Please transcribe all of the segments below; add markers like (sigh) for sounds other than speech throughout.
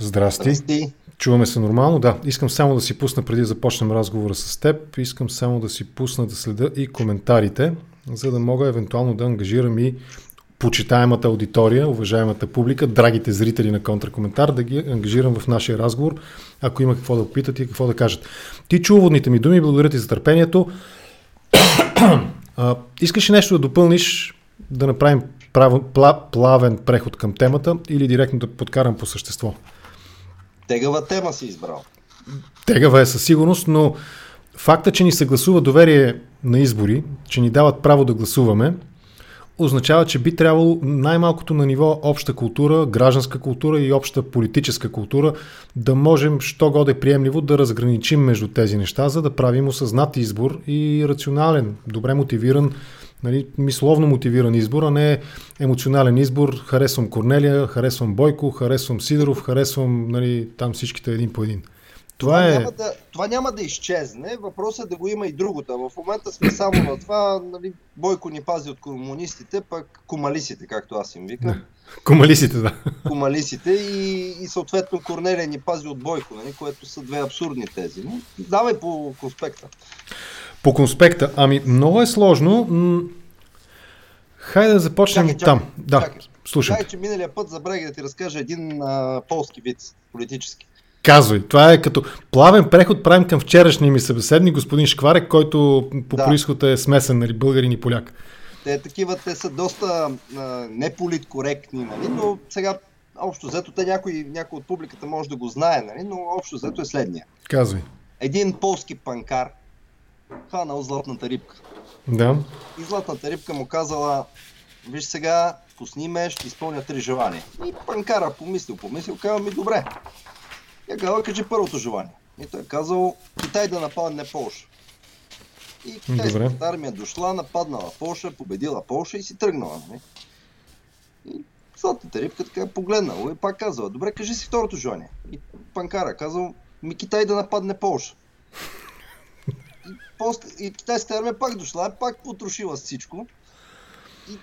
Здрасти. Здрасти. Чуваме се нормално, да. Искам само да си пусна преди да започнем разговора с теб. Искам само да си пусна да следа и коментарите, за да мога евентуално да ангажирам и почитаемата аудитория, уважаемата публика, драгите зрители на контракоментар, да ги ангажирам в нашия разговор, ако има какво да попитат и какво да кажат. Ти чу уводните ми думи, благодаря ти за търпението. а, искаш ли нещо да допълниш, да направим прав, пла, плавен преход към темата или директно да подкарам по същество? Тегава тема си избрал. Тегава е със сигурност, но факта, че ни се гласува доверие на избори, че ни дават право да гласуваме, означава, че би трябвало най-малкото на ниво обща култура, гражданска култура и обща политическа култура да можем, що годе приемливо, да разграничим между тези неща, за да правим осъзнат избор и рационален, добре мотивиран, нали, мисловно мотивиран избор, а не емоционален избор. Харесвам Корнелия, харесвам Бойко, харесвам Сидоров, харесвам нали, там всичките един по един. Това, това, е... няма да, това няма да изчезне, въпросът е да го има и другото. В момента сме само на това, нали, Бойко ни пази от комунистите, пък комалисите, както аз им викам. Комалисите, да. Комалисите и, и съответно Корнелия ни пази от Бойко, нали, което са две абсурдни тези. Но давай по конспекта. По конспекта, ами много е сложно. Хайде да започнем чакай, там. Чакай, да, чакай. слушай. Чакай, че миналия път забравих да ти разкажа един а, полски вид, политически. Казвай. Това е като плавен преход правим към вчерашния ми събеседник, господин Шкварек, който по да. происход е смесен, нали, българин и поляк. Те такива, те са доста а, неполиткоректни, нали, но сега общо взето, те някой, някой от публиката може да го знае, нали, но общо взето е следния. Казвай. Един полски панкар хванал златната рибка. Да. И златната рибка му казала, виж сега, пусни ме, ще изпълня три желания. И панкара помислил, помислил, казва ми добре. Я казва, кажи първото желание. И той е казал, Китай да нападне Полша. И китайската армия дошла, нападнала Полша, победила Полша и си тръгнала. Не? Нали? И златната рибка така е погледнала и пак казала, добре, кажи си второто желание. И панкара казал, ми Китай да нападне Полша. После, и китайската армия пак дошла, пак потрошила всичко. И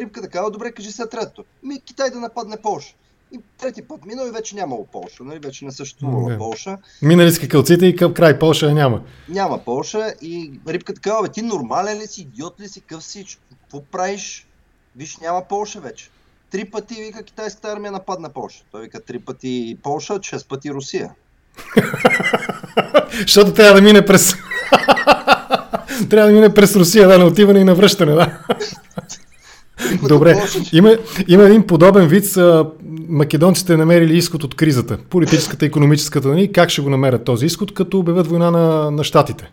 рибката казва, добре, кажи сега трето. Ми Китай да нападне Полша. И трети път минал и вече нямало Полша, нали? вече не съществувала Полша. Минали с кълците и към край Полша няма. Няма Полша и рибката казва, бе ти нормален ли си, идиот ли си, къв си, какво правиш? Виж, няма Полша вече. Три пъти, вика, китайската армия нападна Полша. Той вика, три пъти Полша, шест пъти Русия. (laughs) Защото трябва да мине през... трябва да мине през Русия, да, на отиване и на връщане, да. Добре, има, има един подобен вид. С, македонците намерили изход от кризата. Политическата, економическата. Нали? Как ще го намерят този изход, като обявят война на, на щатите?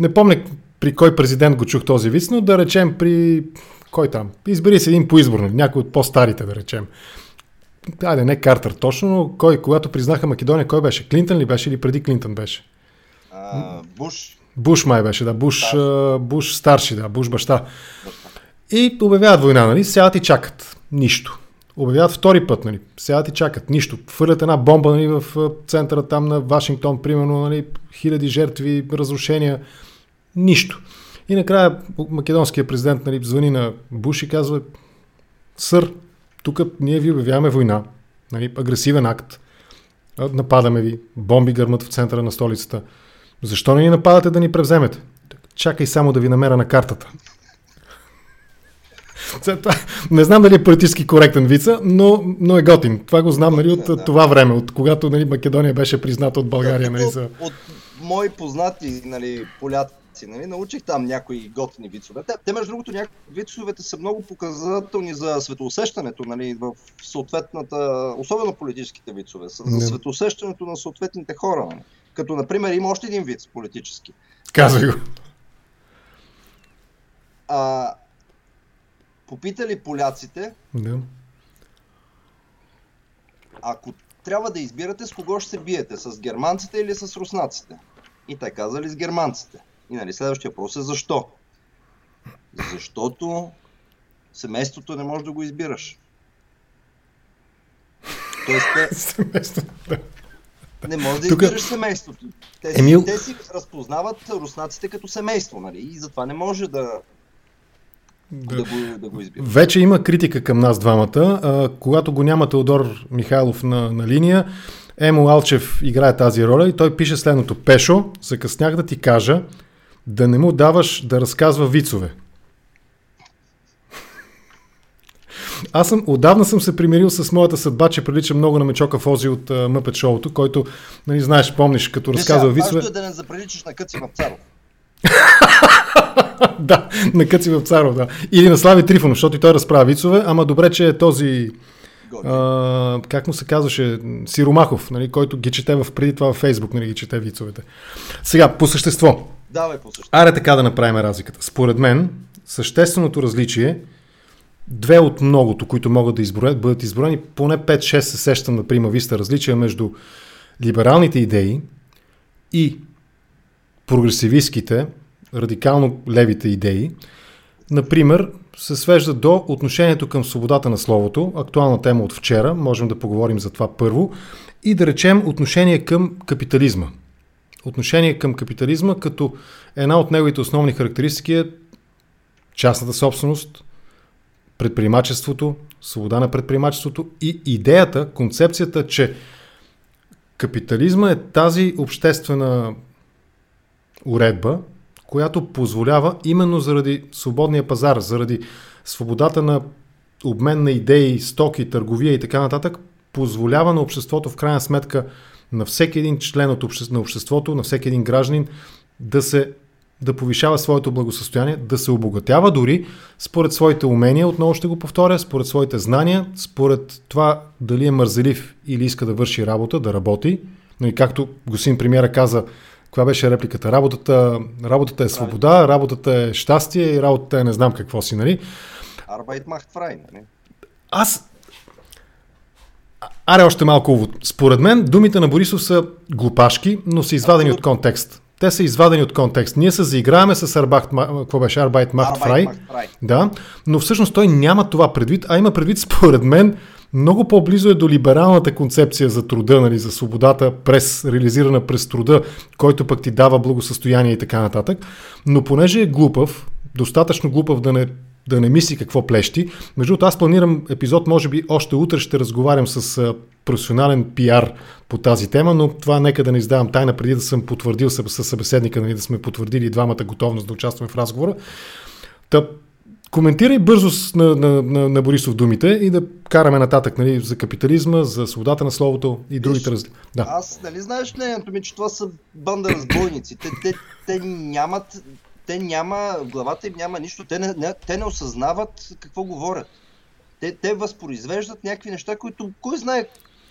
Не помня при кой президент го чух този вид, но да речем при... Кой там? Избери се един по изборно, някой от по-старите, да речем. Айде, не Картер точно, но кой, когато признаха Македония, кой беше? Клинтън ли беше или преди Клинтън беше? А, Буш. Буш май беше, да. Буш, старши. Буш старши, да. Буш баща. И обявяват война, нали? Сядат и чакат. Нищо. Обявяват втори път, нали? Сядат и чакат. Нищо. Фърлят една бомба нали, в центъра там на Вашингтон, примерно, нали? Хиляди жертви, разрушения. Нищо. И накрая македонският президент нали, звъни на Буш и казва Сър, тук ние ви обявяваме война. Нали, агресивен акт. Нападаме ви. Бомби гърмат в центъра на столицата. Защо не ни нападате да ни превземете? Чакай само да ви намеря на картата. Не знам дали е политически коректен вица, но, но е готин. Това го знам нали, от да. това време, от когато нали, Македония беше призната от България. Нали, за... От мои познати нали, поляци, нали, научих там някои готини вицове. Те, те между другото, някои вицовете са много показателни за светоусещането нали, в съответната, особено политическите вицове, за светоусещането на съответните хора. Нали. Като, например, има още един виц политически. Казвай го. А, попитали поляците, да. ако трябва да избирате с кого ще се биете, с германците или с руснаците. И те казали с германците. И нали, следващия въпрос е защо? Защото семейството не можеш да го избираш. Тоест, те... (laughs) Семейството, да. Не можеш да Тука... избираш семейството. Те, Емил... те си разпознават руснаците като семейство, нали? И затова не може да, да, да, го, да го избира. Вече има критика към нас двамата. А, когато го няма Теодор Михайлов на, на линия, Емо Алчев играе тази роля и той пише следното. Пешо, закъснях да ти кажа да не му даваш да разказва вицове. Аз съм, отдавна съм се примирил с моята съдба, че прилича много на Мечока Фози от uh, Мъпет шоуто, който, нали, знаеш, помниш, като разказва вицове. Важно е да не заприличаш на Къци Мапцаров. (laughs) да, на Къци Мапцаров, да. Или на Слави Трифонов, защото и той разправя вицове, ама добре, че е този а, как му се казваше, Сиромахов, нали, който ги чете в, преди това във Фейсбук, нали, ги чете вицовете. Сега, по същество. Давай по същество. Аре така да направим разликата. Според мен, същественото различие, две от многото, които могат да изброят, бъдат изброени, поне 5-6 се сещам на прима виста различия между либералните идеи и прогресивистските, радикално левите идеи. Например, се свежда до отношението към свободата на словото, актуална тема от вчера, можем да поговорим за това първо, и да речем отношение към капитализма. Отношение към капитализма, като една от неговите основни характеристики е частната собственост, предприемачеството, свобода на предприемачеството и идеята, концепцията, че капитализма е тази обществена уредба, която позволява именно заради свободния пазар, заради свободата на обмен на идеи, стоки, търговия и така нататък, позволява на обществото в крайна сметка на всеки един член от обще... на обществото, на всеки един гражданин да се да повишава своето благосъстояние, да се обогатява дори според своите умения, отново ще го повторя, според своите знания, според това дали е мързелив или иска да върши работа, да работи. Но и както господин премиера каза, каква беше репликата? Работата, работата е свобода, работата е щастие и работата е не знам какво си, нали? Arbeit macht frei, нали? Аз... Аре още малко увод. Според мен думите на Борисов са глупашки, но са извадени Абсолютно. от контекст. Те са извадени от контекст. Ние се заиграваме с Арбахт, какво беше Arbeit macht frei. Да, но всъщност той няма това предвид, а има предвид (laughs) според мен много по-близо е до либералната концепция за труда, нали, за свободата, през, реализирана през труда, който пък ти дава благосъстояние и така нататък. Но понеже е глупав, достатъчно глупав да не да не мисли какво плещи. Между другото, аз планирам епизод, може би още утре ще разговарям с професионален пиар по тази тема, но това нека да не издавам тайна преди да съм потвърдил с събеседника, нали, да сме потвърдили двамата готовност да участваме в разговора. Та, коментирай бързо на, на, на, на Борисов думите и да караме нататък нали, за капитализма, за свободата на словото и другите разли... Да. Аз, нали знаеш мнението ми, че това са банда разбойници. Те, те, те нямат, те няма, в главата им няма нищо, те не, не, те не осъзнават какво говорят. Те, те възпроизвеждат някакви неща, които кой знае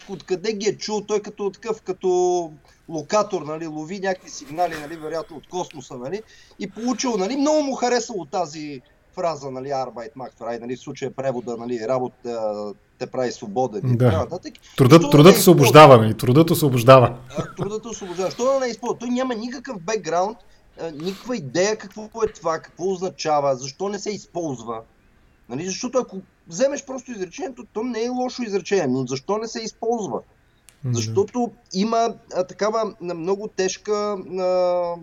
откъде ги е чул, той като такъв, като локатор, нали, лови някакви сигнали, нали, вероятно от космоса, нали, и получил, нали, много му харесало тази, фраза, нали, Arbeit macht frei, нали, в случая превода, нали, работа те прави свободен. Да. Нататък. Трудът, трудът освобождава, нали, трудът освобождава. Трудът освобождава. Що да не използва? Той няма никакъв бекграунд, никаква идея какво е това, какво означава, защо не се използва. Нали, защото ако вземеш просто изречението, то не е лошо изречение, но защо не се използва? Защото има а, такава много тежка а,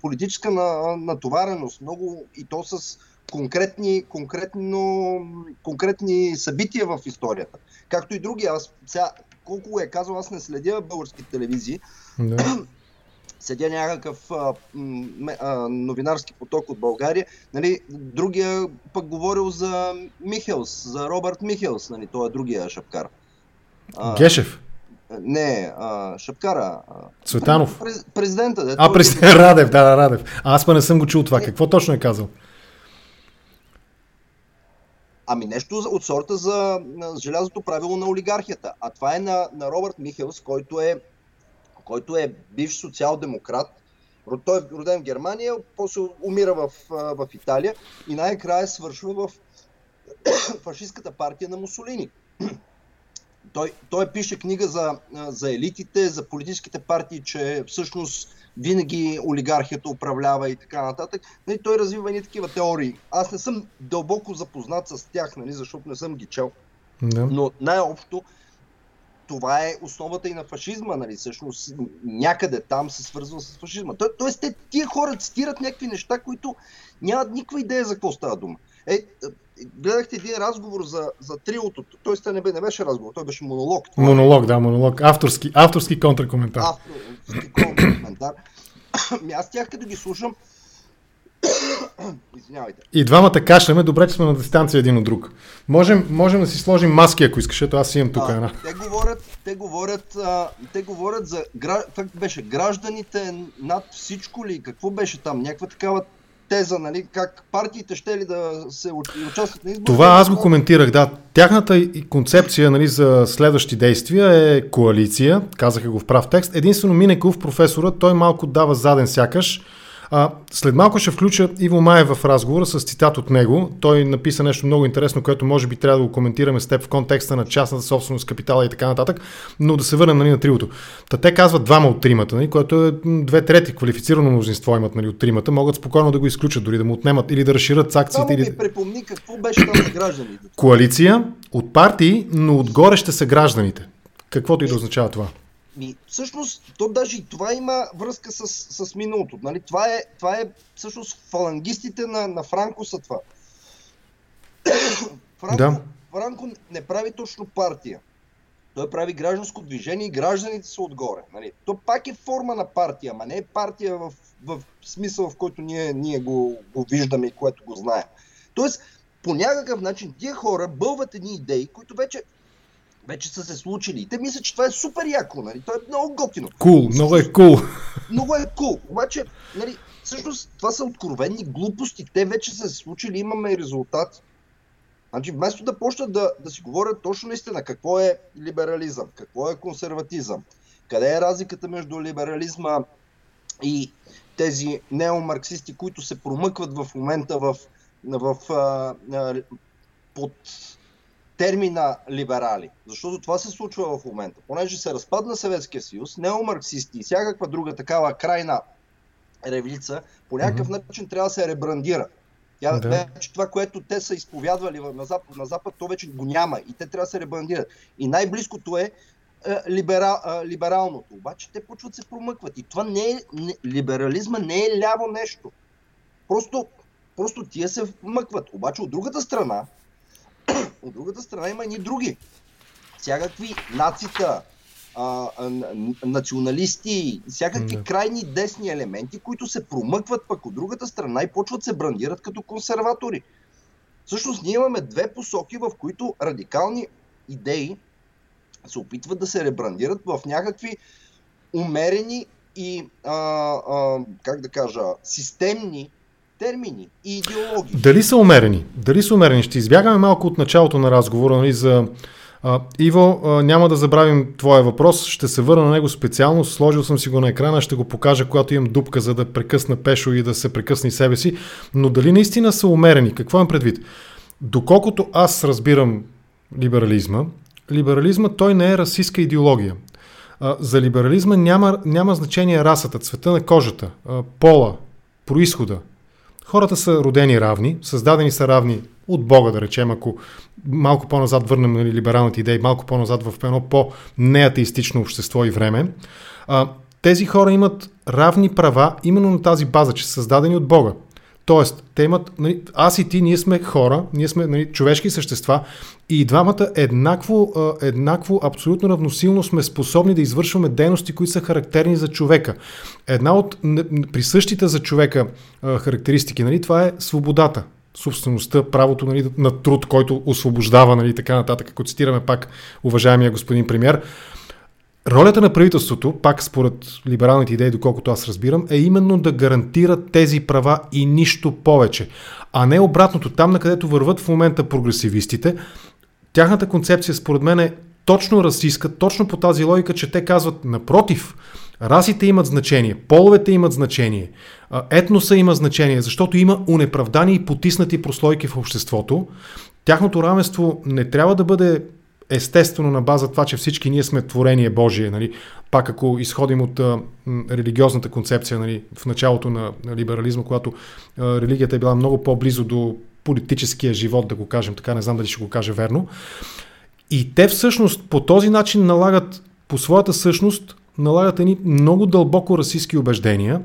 политическа на, натовареност, много и то с конкретни, конкретно, конкретни събития в историята. Както и други. Аз сега, колко е казал, аз не следя български телевизии. Да. (clears throat) Седя някакъв а, а, новинарски поток от България. Нали, другия пък говорил за Михелс, за Робърт Михелс, нали, той е другия шапкар. А, Гешев? Не, а, Шапкара. Цветанов. президента. Да, а, президент Радев, да, да, Радев. А, аз па не съм го чул това. Какво точно е казал? Ами нещо от сорта за желязото правило на олигархията. А това е на, на Робърт Михелс, който е, който е бивш социал-демократ. Той е роден в Германия, после умира в, в Италия и най-края свършва в (coughs) фашистската партия на Мусолини. (clears throat) Той, той пише книга за, за елитите, за политическите партии, че всъщност винаги олигархията управлява и така нататък. Нали, той развива и такива теории. Аз не съм дълбоко запознат с тях, нали, защото не съм ги чел. Да. Но най-общо това е основата и на фашизма, нали, всъщност някъде там се свързва с фашизма. То, тоест, те, тия хора цитират някакви неща, които нямат никаква идея за какво става дума. Е, гледахте един разговор за, за триото. Той не, бе, не беше разговор, той беше монолог. Това монолог, да, монолог. Авторски, авторски контракоментар. Авторски контракоментар. (coughs) Ами аз тях като ги слушам, (clears throat) Извинявайте. И двамата кашляме, добре, че сме на дистанция един от друг. Можем, можем да си сложим маски, ако искаш, ето аз имам тук една. Те говорят, те говорят, а, те говорят за, как беше, гражданите над всичко ли, какво беше там, някаква такава теза, нали, как партиите ще ли да се участват на избори. Това аз го коментирах, да. Тяхната концепция нали, за следващи действия е коалиция, казаха го в прав текст. Единствено Минеков, професора, той малко дава заден сякаш, а, след малко ще включа Иво Маев в разговора с цитат от него. Той написа нещо много интересно, което може би трябва да го коментираме с теб в контекста на частната собственост, капитала и така нататък, но да се върнем нали, на триото. Та те казват двама от тримата, нали, което е две трети квалифицирано мнозинство имат нали, от тримата, могат спокойно да го изключат, дори да му отнемат или да разширят акциите. Само или... ми припомни какво беше там за гражданите. Коалиция от партии, но отгоре ще са гражданите. Каквото и да означава това. Ми, всъщност, то даже и това има връзка с, с миналото. Нали? Това, е, това е всъщност фалангистите на, на Франко са това. (coughs) Франко, да. Франко не прави точно партия. Той прави гражданско движение и гражданите са отгоре. Нали? То пак е форма на партия, ама не е партия в, в смисъл, в който ние, ние го, го виждаме и което го знаем. Тоест, по някакъв начин тия хора бълват едни идеи, които вече вече са се случили. И те мислят, че това е супер яко, нали? То е много готино. Кул, cool, много е кул. Cool. (laughs) Много е кул. Cool. Обаче, нали, всъщност това са откровенни глупости. Те вече са се случили, имаме резултат. Значи, вместо да почнат да, да си говорят точно наистина какво е либерализъм, какво е консерватизъм, къде е разликата между либерализма и тези неомарксисти, които се промъкват в момента в, в, в под термина либерали. Защото това се случва в момента. Понеже се разпадна Съветския съюз, неомарксисти и всякаква друга такава крайна ревлица, по някакъв mm-hmm. начин трябва да се ребрандира. Тя, да. вече това, което те са изповядвали на Запад, на Запад, то вече го няма и те трябва да се ребрандират. И най-близкото е, е либера, е, либералното. Обаче те почват се промъкват. И това не е, не, либерализма не е ляво нещо. Просто, просто тия се вмъкват. Обаче от другата страна, (coughs) от другата страна има и други. Всякакви нацита, а, а, националисти, всякакви да. крайни десни елементи, които се промъкват пък от другата страна и почват се брандират като консерватори. Всъщност ние имаме две посоки, в които радикални идеи се опитват да се ребрандират в някакви умерени и, а, а, как да кажа, системни термини и идеологии. Дали са умерени? Дали са умерени? Ще избягаме малко от началото на разговора нали, за а, Иво, а, няма да забравим твоя въпрос, ще се върна на него специално, сложил съм си го на екрана, ще го покажа, когато имам дупка, за да прекъсна Пешо и да се прекъсне себе си, но дали наистина са умерени? Какво имам предвид? Доколкото аз разбирам либерализма, либерализма той не е расистска идеология. За либерализма няма, няма значение расата, цвета на кожата, пола, происхода, Хората са родени равни, създадени са равни от Бога, да речем, ако малко по-назад върнем нали, либералните идеи, малко по-назад в едно по-неатеистично общество и време. А, тези хора имат равни права именно на тази база, че са създадени от Бога. Тоест, те имат, нали, аз и ти, ние сме хора, ние сме нали, човешки същества и двамата еднакво, еднакво, абсолютно равносилно сме способни да извършваме дейности, които са характерни за човека. Една от присъщите за човека характеристики, нали, това е свободата собствеността, правото нали, на труд, който освобождава, нали, така нататък. Ако цитираме пак уважаемия господин премьер, Ролята на правителството, пак според либералните идеи, доколкото аз разбирам, е именно да гарантира тези права и нищо повече. А не обратното, там на където върват в момента прогресивистите, тяхната концепция според мен е точно расистска, точно по тази логика, че те казват напротив, расите имат значение, половете имат значение, етноса има значение, защото има унеправдани и потиснати прослойки в обществото. Тяхното равенство не трябва да бъде естествено на база това, че всички ние сме творение Божие, нали, пак ако изходим от а, религиозната концепция нали, в началото на, либерализма, когато а, религията е била много по-близо до политическия живот, да го кажем така, не знам дали ще го кажа верно. И те всъщност по този начин налагат по своята същност налагат едни много дълбоко расистски убеждения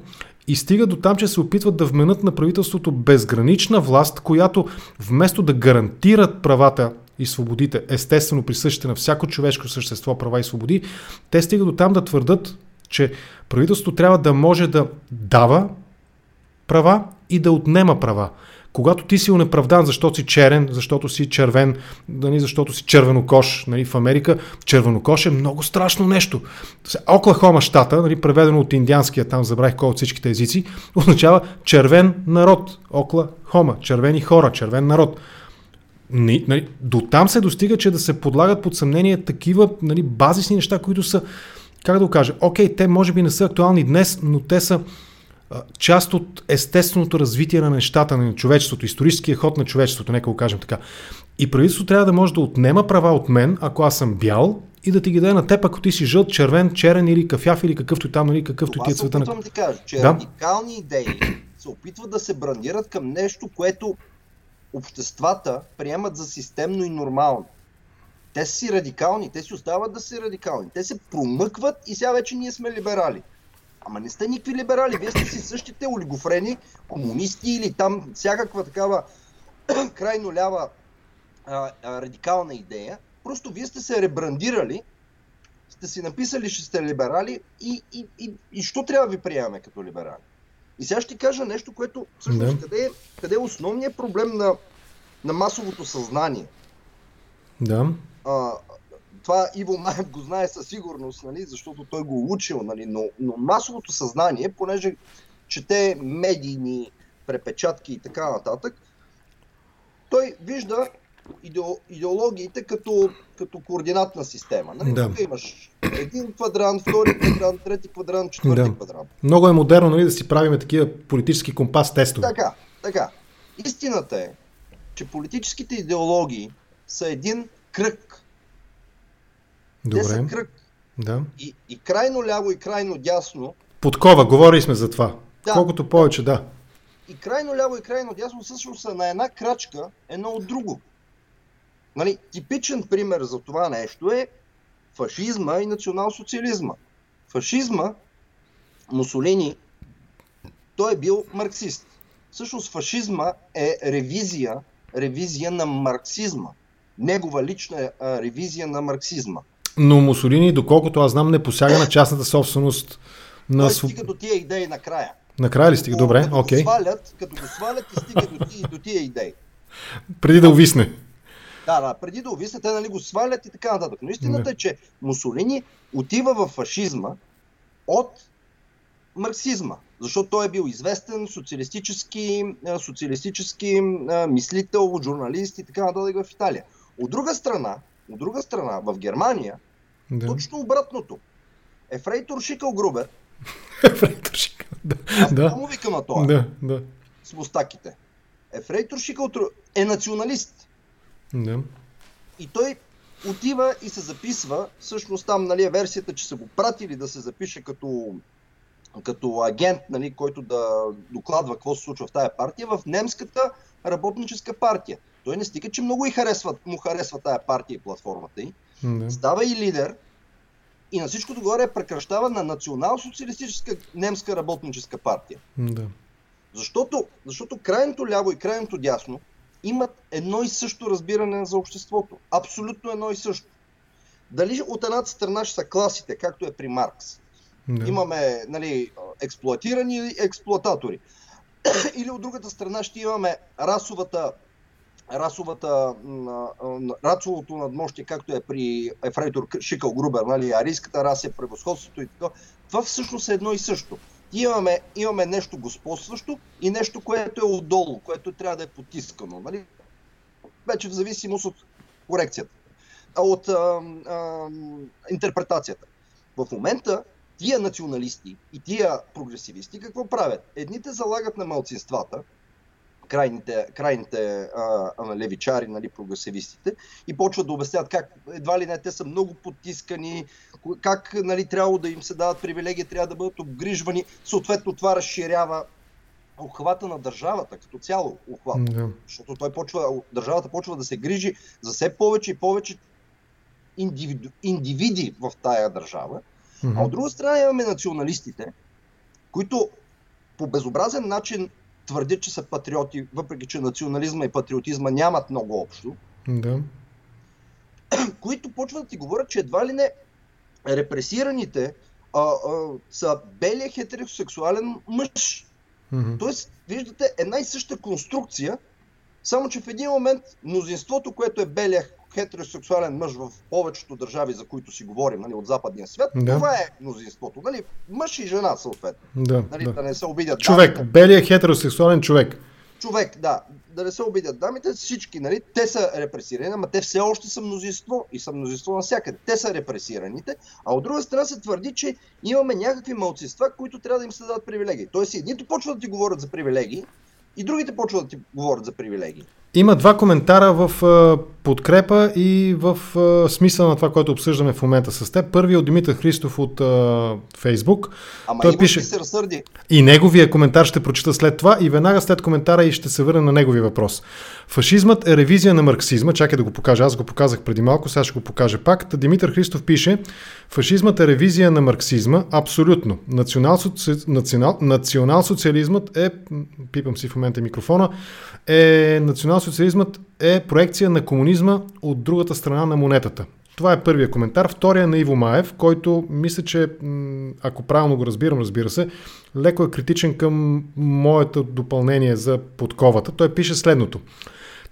и стига до там, че се опитват да вменят на правителството безгранична власт, която вместо да гарантират правата и свободите, естествено присъщите на всяко човешко същество права и свободи, те стига до там да твърдат, че правителството трябва да може да дава права и да отнема права. Когато ти си унеправдан, защото си черен, защото си червен, нали, защото си червенокош нали, в Америка, червенокош е много страшно нещо. Оклахома щата, нали, преведено от индианския, там забравих кой от всичките езици, (laughs) означава червен народ. Оклахома, червени хора, червен народ. Нали, до там се достига, че да се подлагат под съмнение такива нали, базисни неща, които са, как да го кажа, окей, те може би не са актуални днес, но те са част от естественото развитие на нещата на човечеството, историческия ход на човечеството, нека го кажем така. И правителството трябва да може да отнема права от мен, ако аз съм бял, и да ти ги даде на теб, ако ти си жълт, червен, черен или кафяв или какъвто и там, нали, какъвто Това ти е цвета на... ти кажа, че да? радикални идеи се опитват да се брандират към нещо, което обществата приемат за системно и нормално. Те са си радикални, те си остават да са радикални. Те се промъкват и сега вече ние сме либерали. Ама не сте никакви либерали, вие сте си същите олигофрени, комунисти или там всякаква такава (clears throat) крайно лява а, а, радикална идея. Просто вие сте се ребрандирали, сте си написали, че сте либерали и, и, и, и що трябва да ви приемаме като либерали? И сега ще ти кажа нещо, което всъщност да. къде, е, къде е основният проблем на, на масовото съзнание. Да. А, това Иво Маев го знае със сигурност, нали, защото той го е учил, нали, но, но масовото съзнание, понеже чете медийни препечатки и така нататък, той вижда идеологиите като, като координатна система. Нали? Да. Тук имаш един квадрант, втори квадрант, трети квадрант, четвърти да. квадрант. Много е модерно нали, да си правиме такива политически компас тестове. Така, така. Истината е, че политическите идеологии са един кръг. Добре. Те са кръг. Да. И, и крайно ляво и крайно дясно. Подкова, говорили сме за това. Да. Колкото повече, да. И крайно ляво и крайно дясно всъщност са на една крачка едно от друго. Нали, типичен пример за това нещо е фашизма и национал-социализма. Фашизма, Мусолини, той е бил марксист. Всъщност фашизма е ревизия, ревизия на марксизма. Негова лична ревизия на марксизма. Но Мусолини, доколкото аз знам, не посяга на частната собственост на... Той стига до тия идеи накрая. Накрая ли стига? Добре, окей. Okay. Свалят, като го свалят и стига до до тия идеи. Преди да увисне. Да, да, преди да увисне, те нали, го свалят и така нататък. Но истината е, че Мусолини отива в фашизма от марксизма, защото той е бил известен социалистически, социалистически мислител, журналист и така нататък в Италия. От друга страна, от друга страна, в Германия, да. точно обратното. Ефрейтор Шикъл Грубер. (laughs) Ефрейтор Шикъл, да. Аз да. му викам на това. Да, да. С мустаките. Ефрейтор Шикъл е националист. Да. И той отива и се записва, всъщност там нали, е версията, че са го пратили да се запише като, като агент, нали, който да докладва какво се случва в тая партия, в немската работническа партия. Той не стига, че много и харесва, му харесва тая партия и платформата й. Да. Става и лидер и на всичко догоре е прекращава на национал-социалистическа немска работническа партия. Да. Защото, защото крайното ляво и крайното дясно имат едно и също разбиране за обществото. Абсолютно едно и също. Дали от едната страна ще са класите, както е при Маркс. Да. Имаме нали, експлуатирани или експлуататори. (clears throat) Или от другата страна ще имаме расовата расовата, расовото надмощие, както е при Ефрейтор Шикъл Грубер, нали, арийската раса, превъзходството и така, това всъщност е едно и също. Имаме, имаме нещо господстващо и нещо, което е отдолу, което трябва да е потискано. Нали? Вече в зависимост от корекцията, от а, а, интерпретацията. В момента тия националисти и тия прогресивисти какво правят? Едните залагат на малцинствата, крайните, крайните а, а, левичари, нали, прогресивистите, и почват да обясняват как едва ли не те са много потискани, как нали, трябва да им се дават привилегии, трябва да бъдат обгрижвани. Съответно това разширява обхвата на държавата като цяло обхват. Да. Защото той почва, държавата почва да се грижи за все повече и повече индивиду, индивиди в тая държава. Mm-hmm. А от друга страна имаме националистите, които по безобразен начин твърдят, че са патриоти, въпреки че национализма и патриотизма нямат много общо, Да. които почват да ти говорят, че едва ли не репресираните а, а, са белия хетеросексуален мъж. Мгм. Тоест, виждате една и съща конструкция, само че в един момент мнозинството, което е белия хетеросексуален мъж в повечето държави, за които си говорим, нали, от западния свят, Да. това е мнозинството. Нали, мъж и жена, съответно. Да, Нали, да. да не се обидят Човек, дамите. белият хетеросексуален човек. Човек, да. Да не се обидят дамите, всички, нали, те са репресирани, ама те все още са мнозинство и са мнозинство навсякъде. Те са репресираните, а от друга страна се твърди, че имаме някакви малцинства, които трябва да им се дадат привилегии. Тоест, едните почват да ти говорят за привилегии, и другите почват да ти говорят за привилегии. Има два коментара в подкрепа и в смисъл на това, което обсъждаме в момента с теб. Първият от Димитър Христов от Фейсбук. Ама Той пише- се разсърди. И неговия коментар ще прочита след това и веднага след коментара и ще се върна на неговия въпрос. Фашизмът е ревизия на марксизма. Чакай да го покажа. Аз го показах преди малко, сега ще го покажа пак. Та Димитър Христов пише Фашизмът е ревизия на марксизма. Абсолютно. Национал, национал, национал-социализмът е... Пипам си в момента микрофона. Е, национал-социализмът е проекция на комунизма от другата страна на монетата. Това е първия коментар. Втория е на Иво Маев, който мисля, че ако правилно го разбирам, разбира се, леко е критичен към моето допълнение за подковата. Той пише следното.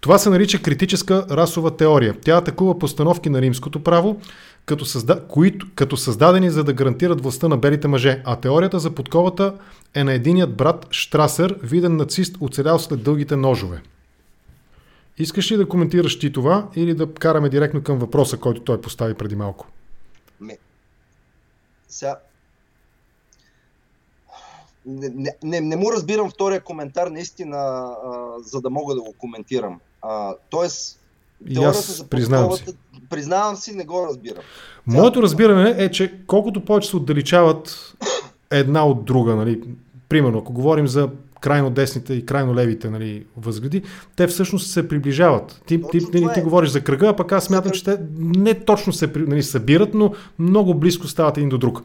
Това се нарича критическа расова теория. Тя атакува постановки на римското право, като, създа... които... като създадени за да гарантират властта на белите мъже. А теорията за подковата е на единият брат Штрасър, виден нацист, оцелял след дългите ножове. Искаш ли да коментираш ти това или да караме директно към въпроса, който той постави преди малко? Ме. Сега. Не, не, не, не му разбирам втория коментар, наистина, а, за да мога да го коментирам. А, тоест, И аз признавам подковата, признавам си, не го разбирам. Моето разбиране е, че колкото повече се отдалечават една от друга, нали, примерно, ако говорим за крайно десните и крайно левите нали, възгледи, те всъщност се приближават. Ти, ти, Точно ти, това ти е. говориш за кръга, а пък аз смятам, че те не точно се нали, събират, но много близко стават един до друг.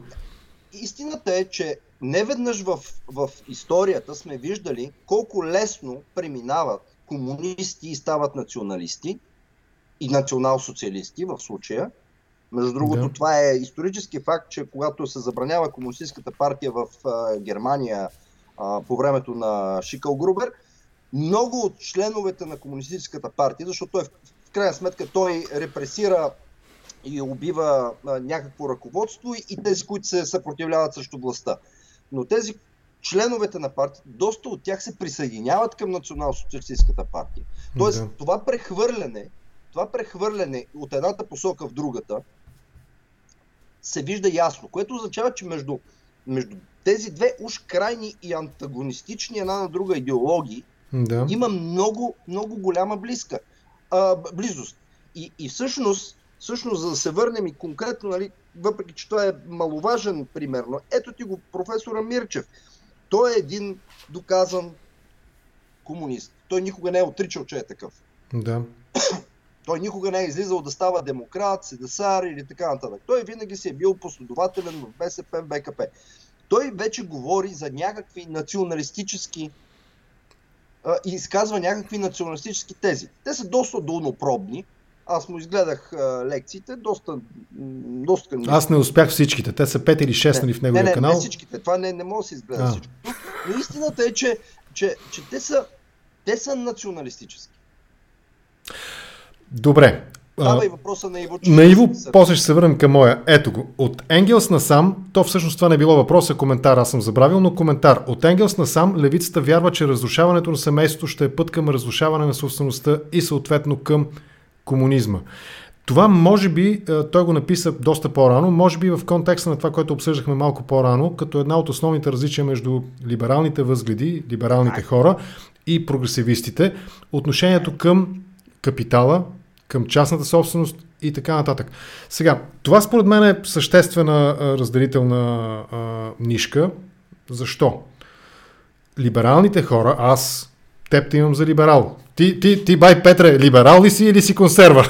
Истината е, че неведнъж в, в историята сме виждали колко лесно преминават комунисти и стават националисти и национал-социалисти в случая. Между другото, Да. това е исторически факт, че когато се забранява комунистическата партия в а, Германия а, по времето на Шикъл Грубер, много от членовете на комунистическата партия, защото той в, крайна сметка той репресира и убива а, някакво ръководство и, и тези, които се съпротивляват срещу властта. Но тези членовете на партията, доста от тях се присъединяват към национал-социалистическата партия. Тоест, Да. това прехвърляне, това прехвърляне от едната посока в другата се вижда ясно, което означава, че между, между тези две уж крайни и антагонистични една на друга идеологии Да. има много, много голяма близка, а, близост. И, и всъщност, всъщност, за да се върнем и конкретно, нали, въпреки че той е маловажен, примерно, ето ти го професора Мирчев. Той е един доказан комунист. Той никога не е отричал, че е такъв. да. (coughs) Той никога не е излизал да става демократ, седесар или така нататък. Той винаги си е бил последователен в БСП, БКП. Той вече говори за някакви националистически а, и изказва някакви националистически тези. Те са доста долнопробни. Аз му изгледах а, лекциите, доста... доста Аз не успях всичките. Те са 5 или 6 нали, в неговия не, не, канал. не всичките. Това не, не може да се изгледа А. всичко. Но истината е, че, че, че те, са, те са националистически. Добре. А, Дава и въпроса на Иво. че На Иво, после ще се върнем към моя. Ето го. От Енгелс насам, то всъщност това не било въпрос, а коментар, аз съм забравил, но коментар. От Енгелс насам, левицата вярва, че разрушаването на семейството ще е път към разрушаване на собствеността и съответно към комунизма. Това може би, той го написа доста по-рано, може би в контекста на това, което обсъждахме малко по-рано, като една от основните различия между либералните възгледи, либералните хора и прогресивистите, отношението към капитала, към частната собственост и така нататък. Сега, това според мен е съществена а, разделителна а, нишка. Защо? Либералните хора, аз теб те имам за либерал. Ти, ти, ти бай Петре, либерал ли си или си консерва?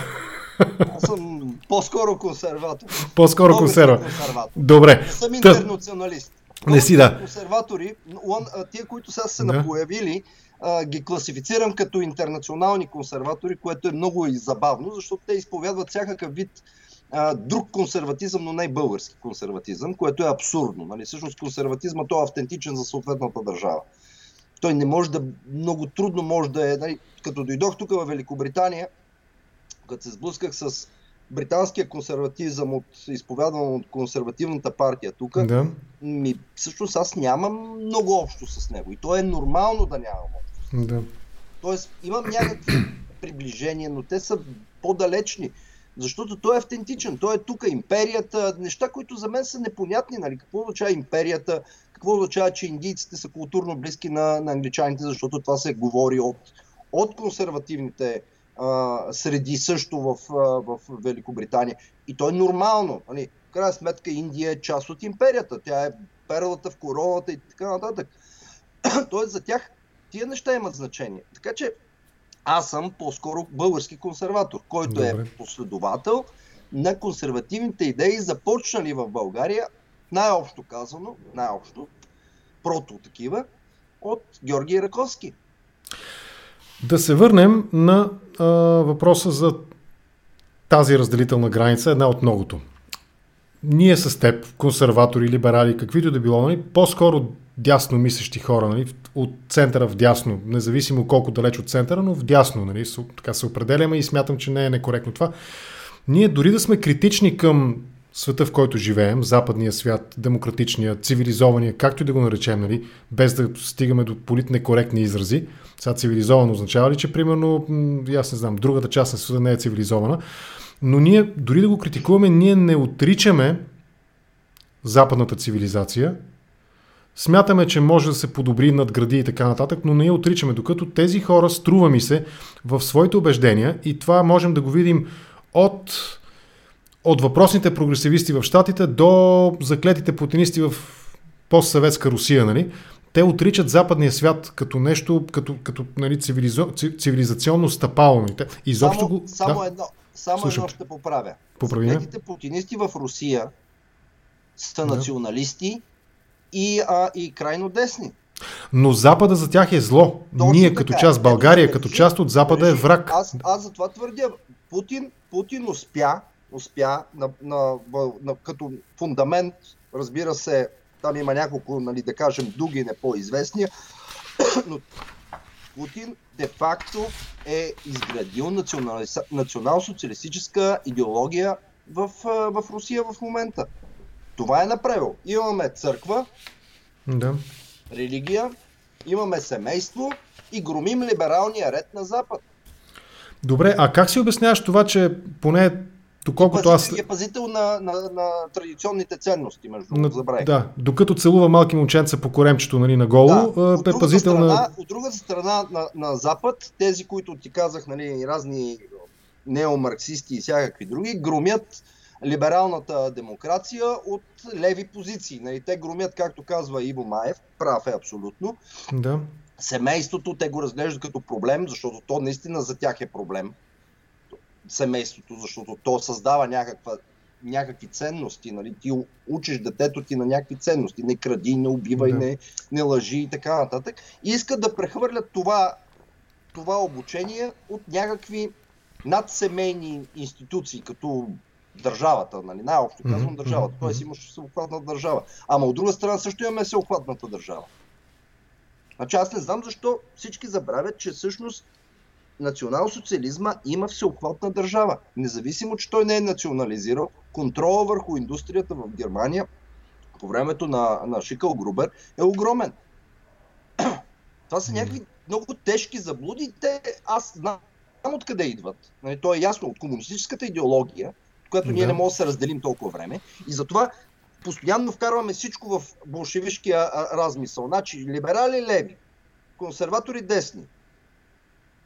(laughs) Аз съм по-скоро консерватор. По-скоро консерва. консерватор. Добре. Не съм интернационалист. Не си, да. Консерватори, тия, които сега са Да. напоявили, а, ги класифицирам като интернационални консерватори, което е много и забавно, защото те изповядват всякакъв вид а, друг консерватизъм, но не български консерватизъм, което е абсурдно. Нали? Всъщност консерватизма той е автентичен за съответната държава. Той не може да, много трудно може да е, нали, като дойдох тук в Великобритания, като се сблъсках с британския консерватизъм, от, изповядван от консервативната партия тук, Да. ми, всъщност аз нямам много общо с него. И то е нормално да нямам. Да. Тоест, имам някакви (clears throat) приближения, но те са по-далечни. Защото той е автентичен. Той е тук. Империята, неща, които за мен са непонятни. Нали? Какво означава империята? Какво означава, че индийците са културно близки на, на англичаните, защото това се говори от, от консервативните а, среди също в, а, в Великобритания. И то е нормално. Нали? В крайна сметка Индия е част от империята. Тя е перлата в короната и така нататък. (clears throat) Тоест за тях тия неща имат значение. Така че аз съм по-скоро български консерватор, който Добре. е последовател на консервативните идеи, започнали в България, най-общо казано, най-общо, прото такива, от Георги Раковски. Да се върнем на а, въпроса за тази разделителна граница, една от многото. Ние с теб, консерватори, либерали, каквито да било, нали, по-скоро дясно мислещи хора, нали, от центъра в дясно, независимо колко далеч от центъра, но в дясно, нали, така се определяме и смятам, че не е некоректно това. Ние дори да сме критични към света, в който живеем, западния свят, демократичния, цивилизования, както и да го наречем, нали, без да стигаме до политнекоректни изрази. Сега цивилизовано означава ли, че примерно, аз не знам, другата част на света не е цивилизована, но ние, дори да го критикуваме, ние не отричаме западната цивилизация, Смятаме, че може да се подобри, надгради и така нататък, но не я отричаме, докато тези хора, струва ми се, в своите убеждения, и това можем да го видим от, от въпросните прогресивисти в Штатите до заклетите путинисти в постсъветска Русия, нали? Те отричат западния свят като нещо, като, като нали, цивилизо, ци- цивилизационно стъпало. нали? Изобщо само го... само, да, едно, само Слушам едно ще поправя. Поправи. Заклетите путинисти в Русия са Да. националисти и, а, и крайно десни. Но Запада за тях е зло. Точно Ние така. като част, България държи- като част от Запада е държи. враг. Аз, аз за това твърдя. Путин, Путин успя, успя на, на, на, на, като фундамент, разбира се, там има няколко, нали, да кажем, дуги не по-известни, (coughs) но Путин де-факто е изградил националиса- национал-социалистическа идеология в, в Русия в момента. Това е направил. Имаме църква, Да. религия, имаме семейство и громим либералния ред на Запад. Добре, а как си обясняваш това, че поне доколкото аз... Е пазител на, на, на традиционните ценности, между На, забравих. да, докато целува малки момченца по коремчето нали, наголо, Да. е пазител страна, на... от другата страна на, на Запад, тези, които ти казах, нали, разни неомарксисти и всякакви други, громят либералната демокрация от леви позиции. Нали, те громят, както казва Иво Маев, прав е абсолютно, Да. семейството те го разглеждат като проблем, защото то наистина за тях е проблем. Семейството, защото то създава някаква, някакви ценности. Нали? Ти учиш детето ти на някакви ценности. Не кради, не убивай, Да. не, не лъжи и така нататък. И искат да прехвърлят това, това обучение от някакви надсемейни институции, като държавата, нали? най-общо казвам държавата. мгм. имаш всеобхватна държава. Ама от друга страна също имаме всеобхватната държава. Значи аз не знам защо всички забравят, че всъщност национал-социализма има всеобхватна държава. Независимо, че той не е национализирал, контрола върху индустрията в Германия по времето на, на Шикъл Грубер е огромен. (clears throat) Това са някакви много тежки заблуди. Те, аз знам откъде идват. Нали, то е ясно от комунистическата идеология, която ние Да. не можем да се разделим толкова време. И затова постоянно вкарваме всичко в болшевишкия размисъл. Значи, либерали леви, консерватори десни.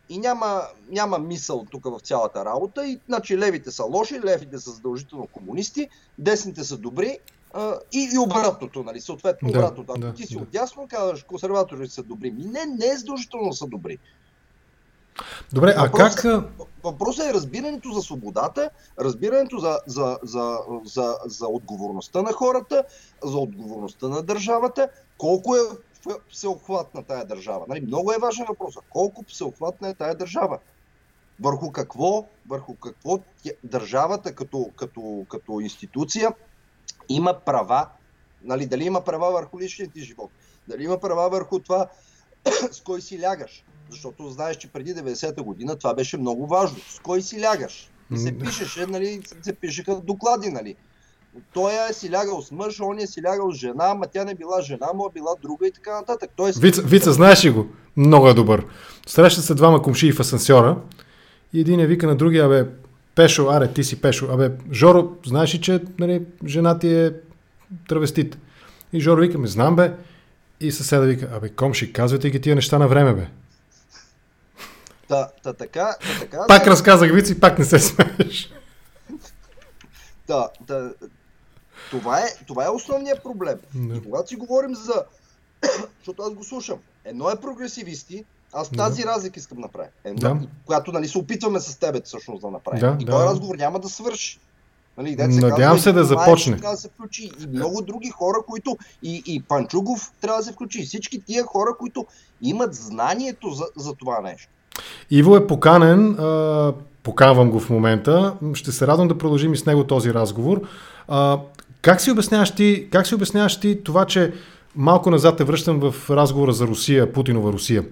И няма, няма мисъл тук в цялата работа. И, значи, левите са лоши, левите са задължително комунисти, десните са добри а, и, и обратното, нали? Съответно, Да, обратното. Ако да, ти си да. отдясно, казваш, консерваторите са добри. Ми не, не е задължително са добри. Добре, а Въпрос- как... Въпросът е разбирането за свободата, разбирането за, за, за, за, за отговорността на хората, за отговорността на държавата, колко е в- всеобхватна тая държава. Нали, много е важен въпрос. Колко всеобхватна е тая държава? Върху какво, върху какво държавата като, като, като институция има права, нали, дали има права върху личния ти живот, дали има права върху това (coughs) с кой си лягаш. Защото знаеш, че преди 90-та година това беше много важно. С кой си лягаш? И се пишеше, нали, се пишеха доклади, нали. Той е си лягал с мъж, он е си лягал с жена, ама тя не била жена му, а била друга и така нататък. Тоест, Вица, Вица, знаеш ли го? Много е добър. Срещат се двама кумшии в асансьора и един е вика на другия, абе, Пешо, аре, ти си Пешо. Абе, Жоро, знаеш ли, че нали, жена ти е травестит? И Жоро вика, ме знам, бе. И съседа вика, абе, комши, казвайте ги тия неща на време, бе. Та, та, така, та, така, Пак разказах виц и пак не се смееш. Да, да, това, е, това е основният проблем. Да. И когато си говорим за... (coughs) Защото аз го слушам. Едно е прогресивисти, аз Да. тази разлика искам да направя. Едно, Да. Която нали, се опитваме с тебе всъщност да направим. Да, и да. този разговор няма да свърши. Нали, дето Надявам се и да Николаев започне. Трябва да се включи. И много други хора, които... И, и Панчугов трябва да се включи. И всички тия хора, които имат знанието за, за това нещо. Иво е поканен, а, поканвам го в момента, ще се радвам да продължим и с него този разговор. Как, си обясняваш ти, как си обясняваш ти това, че малко назад те връщам в разговора за Русия, Путинова Русия?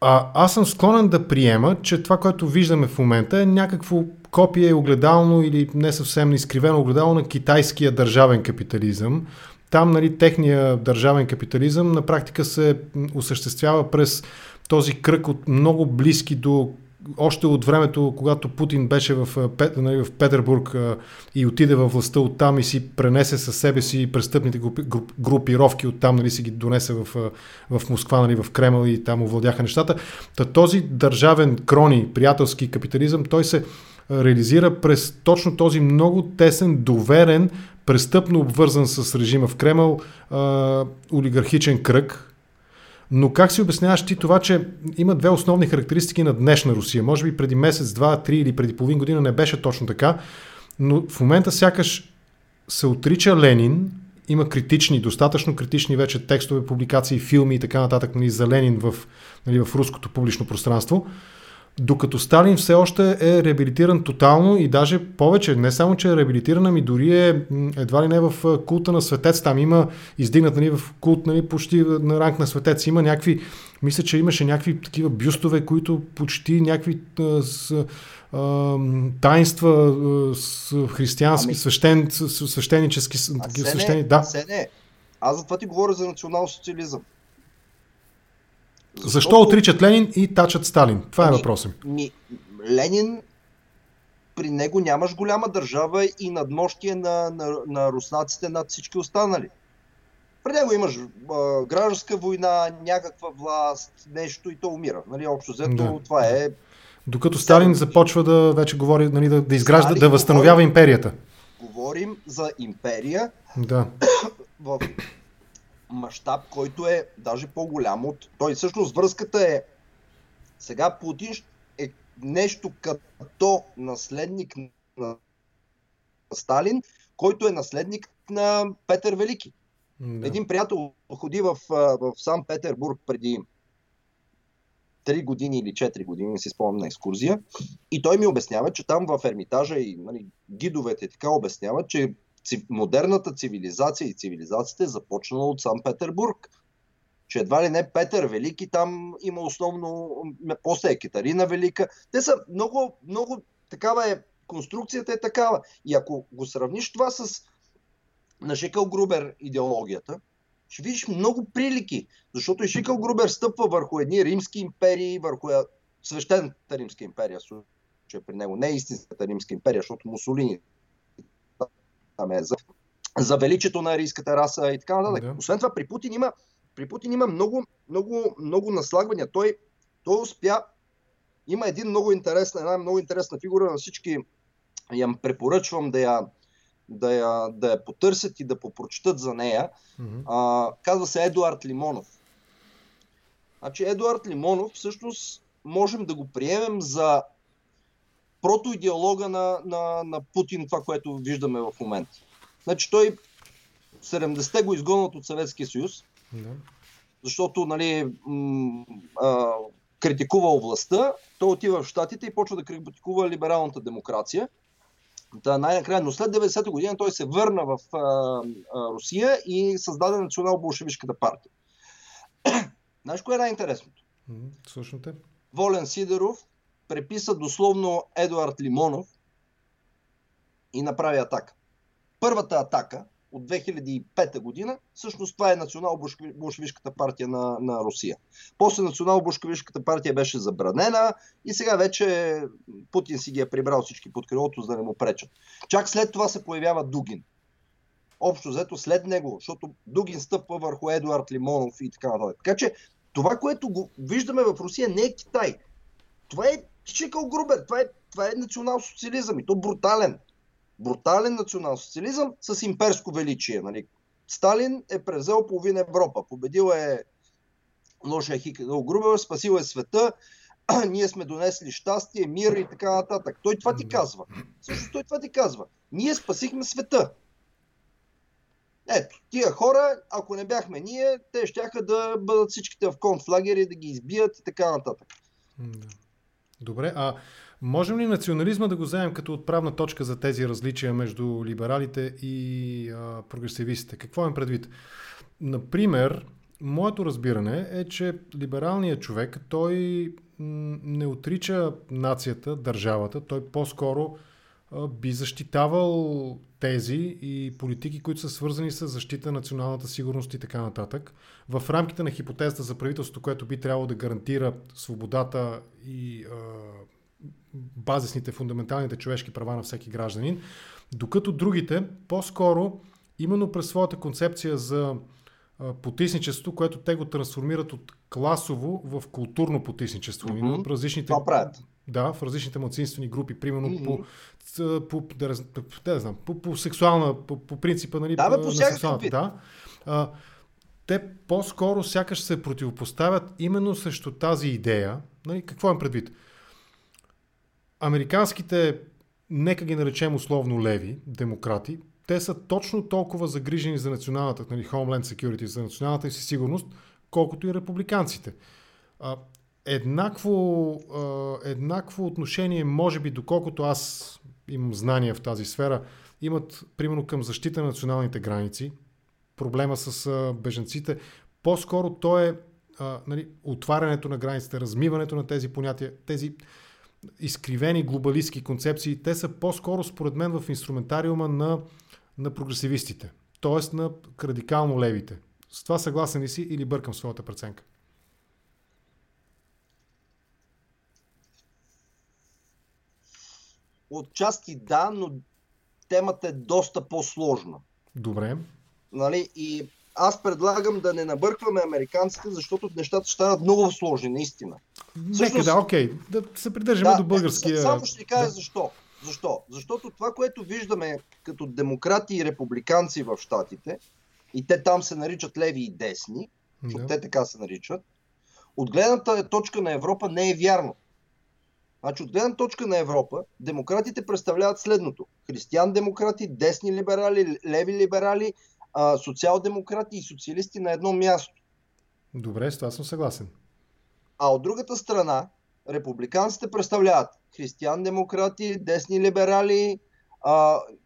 А, аз съм склонен да приема, че това, което виждаме в момента е някакво копие огледално или не съвсем изкривено огледало на китайския държавен капитализъм. Там, нали, техния държавен капитализъм на практика се осъществява през този кръг от много близки до още от времето, когато Путин беше в, нали, в Петербург и отиде във властта оттам и си пренесе със себе си престъпните групи, груп, групировки оттам, нали, си ги донесе в, в Москва, нали, в Кремъл и там овладяха нещата. Та този държавен крони, приятелски капитализъм, той се реализира през точно този много тесен, доверен, престъпно обвързан с режима в Кремъл олигархичен кръг, но как си обясняваш ти това, че има две основни характеристики на днешна Русия? Може би преди месец, два, три или преди половин година не беше точно така, но в момента сякаш се отрича Ленин, има критични, достатъчно критични вече текстове, публикации, филми и така нататък нали, за Ленин в, нали, в руското публично пространство. Докато Сталин все още е реабилитиран тотално и даже повече, не само, че е реабилитиран, ами дори е едва ли не в култа на светец. Там има издигнат нали, в култ нали, почти на ранг на светец. Има някакви, мисля, че имаше някакви такива бюстове, които почти някакви а, с, а, таинства с християнски, Ами- свещен, свещенически, А се свещени. Да. се не. Аз за това ти говоря за национал-социализъм. Защо отричат Ленин и тачат Сталин? Това е Ами, въпросът. ми. Ленин, при него нямаш голяма държава и надмощие на, на, на руснаците над всички останали. При него имаш а, гражданска война, някаква власт, нещо и то умира. Нали, общо взето Да. това е. Докато Сталин започва да вече говори, нали, да, да изгражда, Сталин да възстановява говори- империята. Говорим за империя Да. в мащаб, който е даже по-голям от... Той всъщност връзката е... Сега Путин е нещо като наследник на Сталин, който е наследник на Петър Велики. да. Един приятел ходи в, в Сан Петербург преди 3 години или 4 години, не си спомням на екскурзия. И той ми обяснява, че там в Ермитажа и нали, гидовете така обясняват, че модерната цивилизация и цивилизацията е започнала от Сан Петербург. Че едва ли не Петър Велики там има основно, после е Китарина Велика. Те са много, много, такава е, конструкцията е такава. И ако го сравниш това с на Шикъл Грубер идеологията, ще видиш много прилики. Защото и Шикъл Грубер стъпва върху едни римски империи, върху е, свещената римска империя, случая при него, не истинската римска империя, защото Мусолини там е за, за величието на арийската раса и така нататък. Да. Освен това, при Путин има, при Путин има много, много, много наслагвания. Той, той успя, има един много интересна, една много интересна фигура на всички я препоръчвам да я, да я, да я потърсят и да попрочитат за нея. Мгм. А, казва се Едуард Лимонов. Значи Едуард Лимонов всъщност можем да го приемем за протоидеолога на, на, на Путин, това, което виждаме в момента. Значи той 70-те го изгонват от Съветския съюз, да. защото нали, м- а, критикувал властта, той отива в Штатите и почва да критикува либералната демокрация. Та най-накрая, но след 90-та година той се върна в а, а, Русия и създаде национал-болшевишката партия. (clears throat) Знаеш кое е най-интересното? Слушам те. Волен Сидеров преписа дословно Едуард Лимонов и направи атака. Първата атака от 2005 година, всъщност това е национал-болшевишката партия на, на Русия. После национал-болшевишката партия беше забранена и сега вече Путин си ги е прибрал всички под крилото, за да не му пречат. Чак след това се появява Дугин. Общо взето след него, защото Дугин стъпва върху Едуард Лимонов и така нататък. Така че това, което го виждаме в Русия, не е Китай. Това е Чикал Грубер, това е, това е национал-социализъм и то брутален брутален национал-социализъм с имперско величие. Нали. Сталин е превзел половина Европа. Победил е лошия Хикал Грубер, спасил е света, (clears throat) ние сме донесли щастие, мир и така нататък. Той това ти казва. Също той това ти казва. Ние спасихме света. Ето, тия хора, ако не бяхме ние, те щяха да бъдат всичките в концлагери, да ги избият и така нататък. Добре, а Можем ли национализма да го вземем като отправна точка за тези различия между либералите и а, прогресивистите? Какво им предвид? Например, моето разбиране е, че либералният човек, той не отрича нацията, държавата, той по-скоро би защитавал тези и политики, които са свързани с защита на националната сигурност и така нататък. В рамките на хипотезата за правителство, което би трябвало да гарантира свободата и а, базисните, фундаменталните човешки права на всеки гражданин, докато другите по-скоро именно през своята концепция за потисничество, което те го трансформират от класово в културно потисничество. Mm-hmm. Различните, Това правят. Да, в различните младсинствени групи, примерно mm-hmm. по, по, да, да, знам, по, по сексуална, по, по принципа нали, да, бе, по на сексуалната. Да. А, те по-скоро сякаш се противопоставят именно срещу тази идея. Нали, какво им предвид? Американските, нека ги наречем условно леви, демократи, те са точно толкова загрижени за националната, нали, Homeland Security, за националната си сигурност, колкото и републиканците. А, еднакво, еднакво отношение, може би, доколкото аз имам знания в тази сфера, имат, примерно, към защита на националните граници, проблема с а, беженците. По-скоро то е нали, отварянето на границите, размиването на тези понятия, тези изкривени глобалистски концепции, те са по-скоро според мен в инструментариума на, на прогресивистите, т.е. на радикално левите. С това съгласен ли си или бъркам своята преценка? Отчасти да, но темата е доста по-сложна. Добре. Нали? И аз предлагам да не набъркваме американците, защото нещата ще станат много сложни, наистина. Нека да, окей, да се придържаме да, до българския... Само ще кажа да. защо. Защо? Защото това, което виждаме като демократи и републиканци в Штатите, и те там се наричат леви и десни, защото да. те така се наричат, от гледната точка на Европа не е вярно. Значи, от гледна точка на Европа, демократите представляват следното. Християн-демократи, десни либерали, леви либерали, социал-демократи и социалисти на едно място. Добре, с това съм съгласен. А от другата страна, републиканците представляват християн-демократи, десни либерали,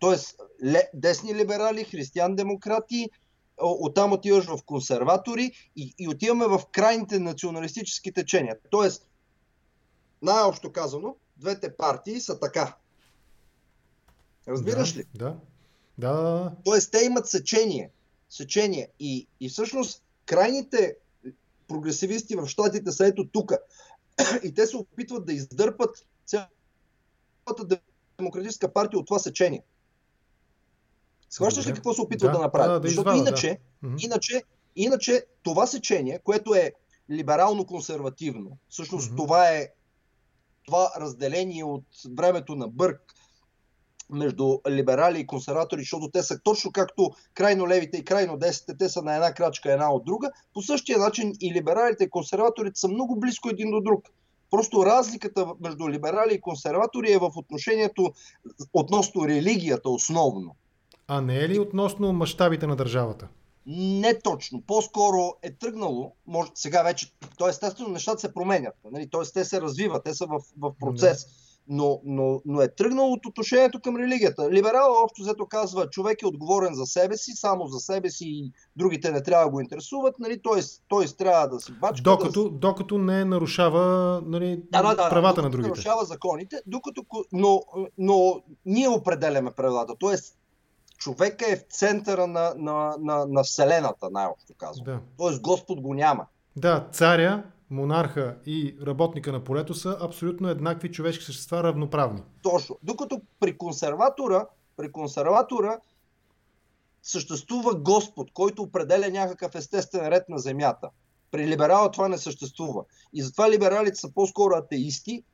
т.е. десни либерали, християн-демократи, оттам отиваш в консерватори и, и отиваме в крайните националистически течения. Тоест, най-общо казано, двете партии са така. Разбираш да, ли? Да. Да. Тоест, те имат сечение. Сечение. И, и всъщност крайните прогресивисти в щатите са ето тук. И те се опитват да издърпат цялата демократическа партия от това сечение. Схващаш ли какво се опитват да, да направят? Да, да Защото извада, иначе, да. иначе, иначе това сечение, което е либерално-консервативно, всъщност mm-hmm. това е това разделение от времето на Бърк, между либерали и консерватори, защото те са точно както крайно левите и крайно десните, те са на една крачка една от друга. По същия начин и либералите и консерваторите са много близко един до друг. Просто разликата между либерали и консерватори е в отношението относно религията основно. А не е ли относно мащабите на държавата? Не точно. По-скоро е тръгнало, може, сега вече, то естествено нещата се променят, нали? т.е. те се развиват, те са в, в процес. Но, но, но е тръгнало от отношението към религията. Либерал общо взето казва, човек е отговорен за себе си, само за себе си и другите не трябва да го интересуват, нали? т.е. той трябва да си бачка. Докато, да... докато не нарушава нали, да, да, да, правата на другите. нарушава законите, докато, но, но ние определяме правилата. Тоест, човека е в центъра на, на, на, на Вселената, най-общо казвам. Да. Тоест Господ го няма. Да, царя, монарха и работника на полето са абсолютно еднакви човешки същества, равноправни. Точно. Докато при консерватора, при консерватора съществува Господ, който определя някакъв естествен ред на земята. При либерала това не съществува. И затова либералите са по-скоро атеисти,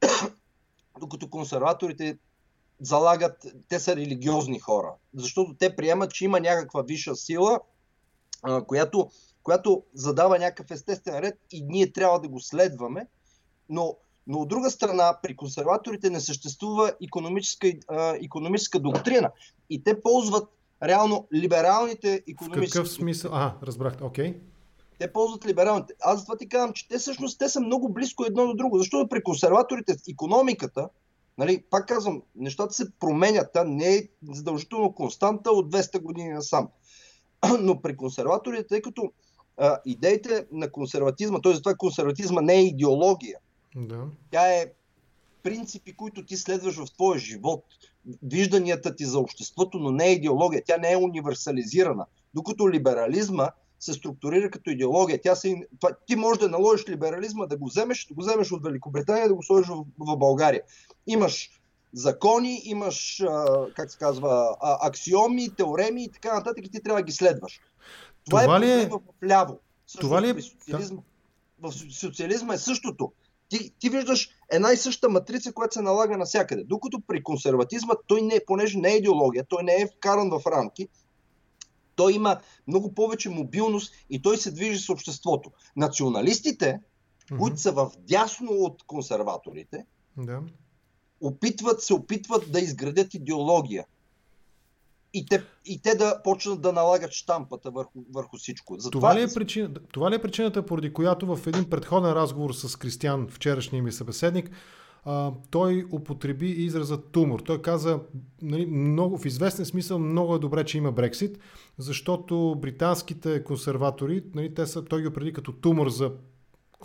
(coughs) докато консерваторите залагат, те са религиозни хора, защото те приемат, че има някаква висша сила, а, която, която задава някакъв естествен ред и ние трябва да го следваме, но, но от друга страна при консерваторите не съществува економическа, а, економическа доктрина и те ползват реално либералните економически... В какъв смисъл? А, разбрах, окей. Okay. Те ползват либералните. Аз затова ти казвам, че те всъщност те са много близко едно до друго, защото при консерваторите економиката, Нали, пак казвам, нещата се променят. Та не е задължително константа от 200 години насам. (clears throat) Но при консерваторите, тъй като а, идеите на консерватизма, т.е. това консерватизма не е идеология. Да. Тя е принципи, които ти следваш в твоя живот, вижданията ти за обществото, но не е идеология. Тя не е универсализирана. Докато либерализма се структурира като идеология. Тя се, това, ти можеш да наложиш либерализма, да го вземеш, да го вземеш от Великобритания, да го сложиш в, в България. Имаш закони, имаш, а, как се казва, а, аксиоми, теореми и така нататък и ти трябва да ги следваш. Това, това е ли е в ляво. това ли е... Социализма. В социализма е същото. Ти, ти виждаш една и съща матрица, която се налага навсякъде. Докато при консерватизма той не е, понеже не е идеология, той не е вкаран в рамки, той има много повече мобилност и той се движи с обществото. Националистите, mm-hmm. които са в дясно от консерваторите, да. опитват, се опитват да изградят идеология. И те, и те да почнат да налагат штампата върху, върху всичко. Затова... Това, ли е причина, това ли е причината, поради която в един предходен разговор с Кристиан, вчерашния ми събеседник, той употреби израза тумор. Той каза, нали, много, в известен смисъл, много е добре, че има Брексит, защото британските консерватори, нали, те са, той ги определи като тумор за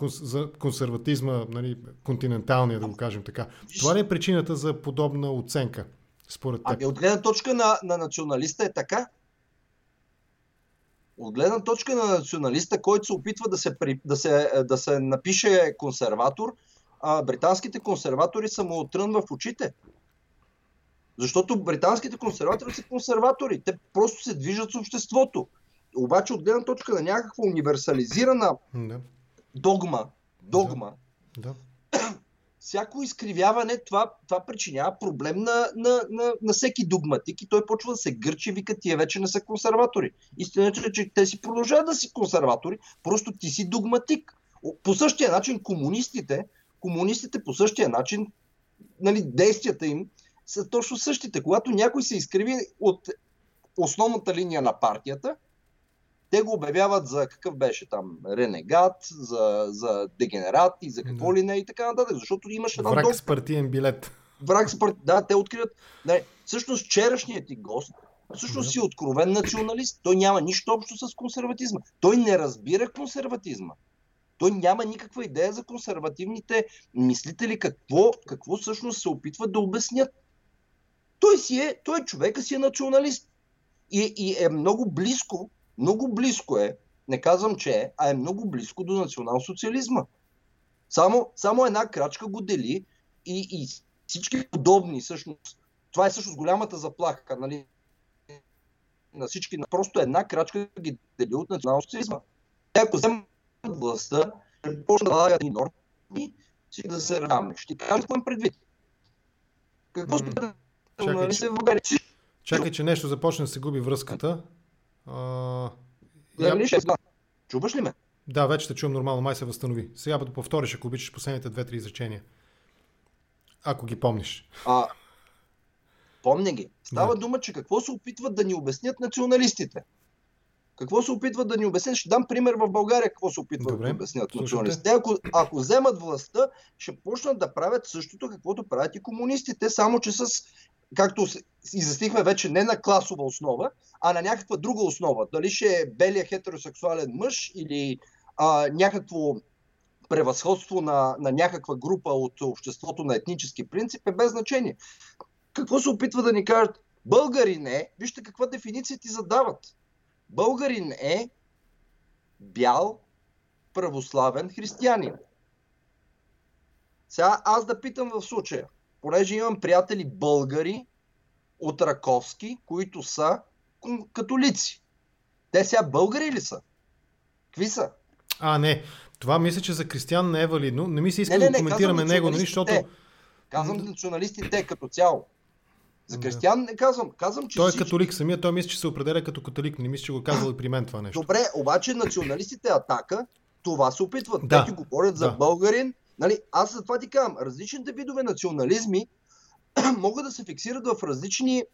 за консерватизма, нали, континенталния, да го кажем така. Това ли е причината за подобна оценка, според теб? Ами от гледна точка на, на националиста е така. От гледна точка на националиста, който се опитва да се, да се, да се напише консерватор, а, британските консерватори са му отрън в очите. Защото британските консерватори са консерватори. Те просто се движат с обществото. Обаче от гледна точка на някаква универсализирана да. догма, догма да. Да. (clears throat) всяко изкривяване, това, това причинява проблем на, на, на, на всеки догматик и той почва да се гърчи вика, тия вече не са консерватори. Истината е, че те си продължават да си консерватори, просто ти си догматик. По същия начин комунистите комунистите по същия начин, нали, действията им са точно същите. Когато някой се изкриви от основната линия на партията, те го обявяват за какъв беше там ренегат, за, за дегенерат и за какво да. ли не и така нататък, защото имаш една Враг с партиен билет. Враг с партиен, да, те откриват. Не, всъщност вчерашният ти гост всъщност да. си откровен националист. Той няма нищо общо с консерватизма. Той не разбира консерватизма. Той няма никаква идея за консервативните мислители, какво, какво всъщност се опитват да обяснят. Той, си е, той е човека си е националист. И, и е много близко, много близко е, не казвам, че е, а е много близко до национал-социализма. Само, само една крачка го дели и, и всички подобни, всъщност, това е всъщност голямата заплаха нали, на всички, просто една крачка ги дели от национал-социализма. Ако вземем властта, ще почне да налагат и норми, си да се равни. Ще кажа какво им предвид. Какво mm. Чакай, нали се в България? Чакай, че нещо започне да се губи връзката. А... Я... Ли ще... Чуваш ли ме? Да, вече те чувам нормално, май се възстанови. Сега да повториш, ако обичаш последните две-три изречения. Ако ги помниш. А, помня ги. Става да. дума, че какво се опитват да ни обяснят националистите. Какво се опитват да ни обяснят? Ще дам пример в България какво се опитват Добре, да обяснят националистите. Ако, ако вземат властта, ще почнат да правят същото, каквото правят и комунистите, само че с както изяснихме вече, не на класова основа, а на някаква друга основа. Дали ще е белия хетеросексуален мъж или а, някакво превъзходство на, на някаква група от обществото на етнически принцип е без значение. Какво се опитва да ни кажат? Българин е, вижте каква дефиниция ти задават. Българин е бял православен християнин. Сега аз да питам в случая, понеже имам приятели българи от Раковски, които са католици. Те сега българи ли са? Какви са? А, не. Това мисля, че за Кристиян не е валидно. Не ми се иска не, не, да коментираме него, нали, защото... Казвам националистите като цяло. За Кристиян не казвам. Казвам, че той е католик самия, той мисля, че се определя като католик. Не мисля, че го е казал и при мен това нещо. Добре, обаче националистите атака, това се опитват. Да. Те ти говорят за да. българин. Нали, аз за това ти казвам, различните видове национализми (clears throat) могат да се фиксират в различни,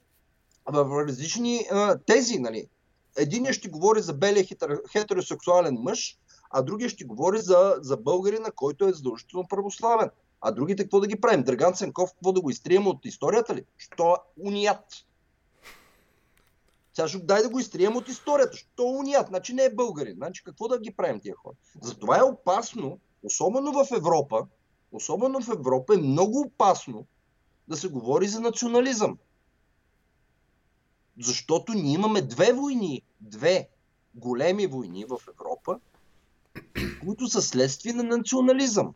в различни а, тези. Нали. Единият ще говори за белия хетеросексуален мъж, а другия ще говори за, за българина, който е задължително православен. А другите какво да ги правим? Драган Ценков, какво да го изтрием от историята ли? Що уният? Сега ще дай да го изтрием от историята. Що уният? Значи не е българин. Значи какво да ги правим тия хора? Затова е опасно, особено в Европа, особено в Европа е много опасно да се говори за национализъм. Защото ние имаме две войни, две големи войни в Европа, които са следствие на национализъм.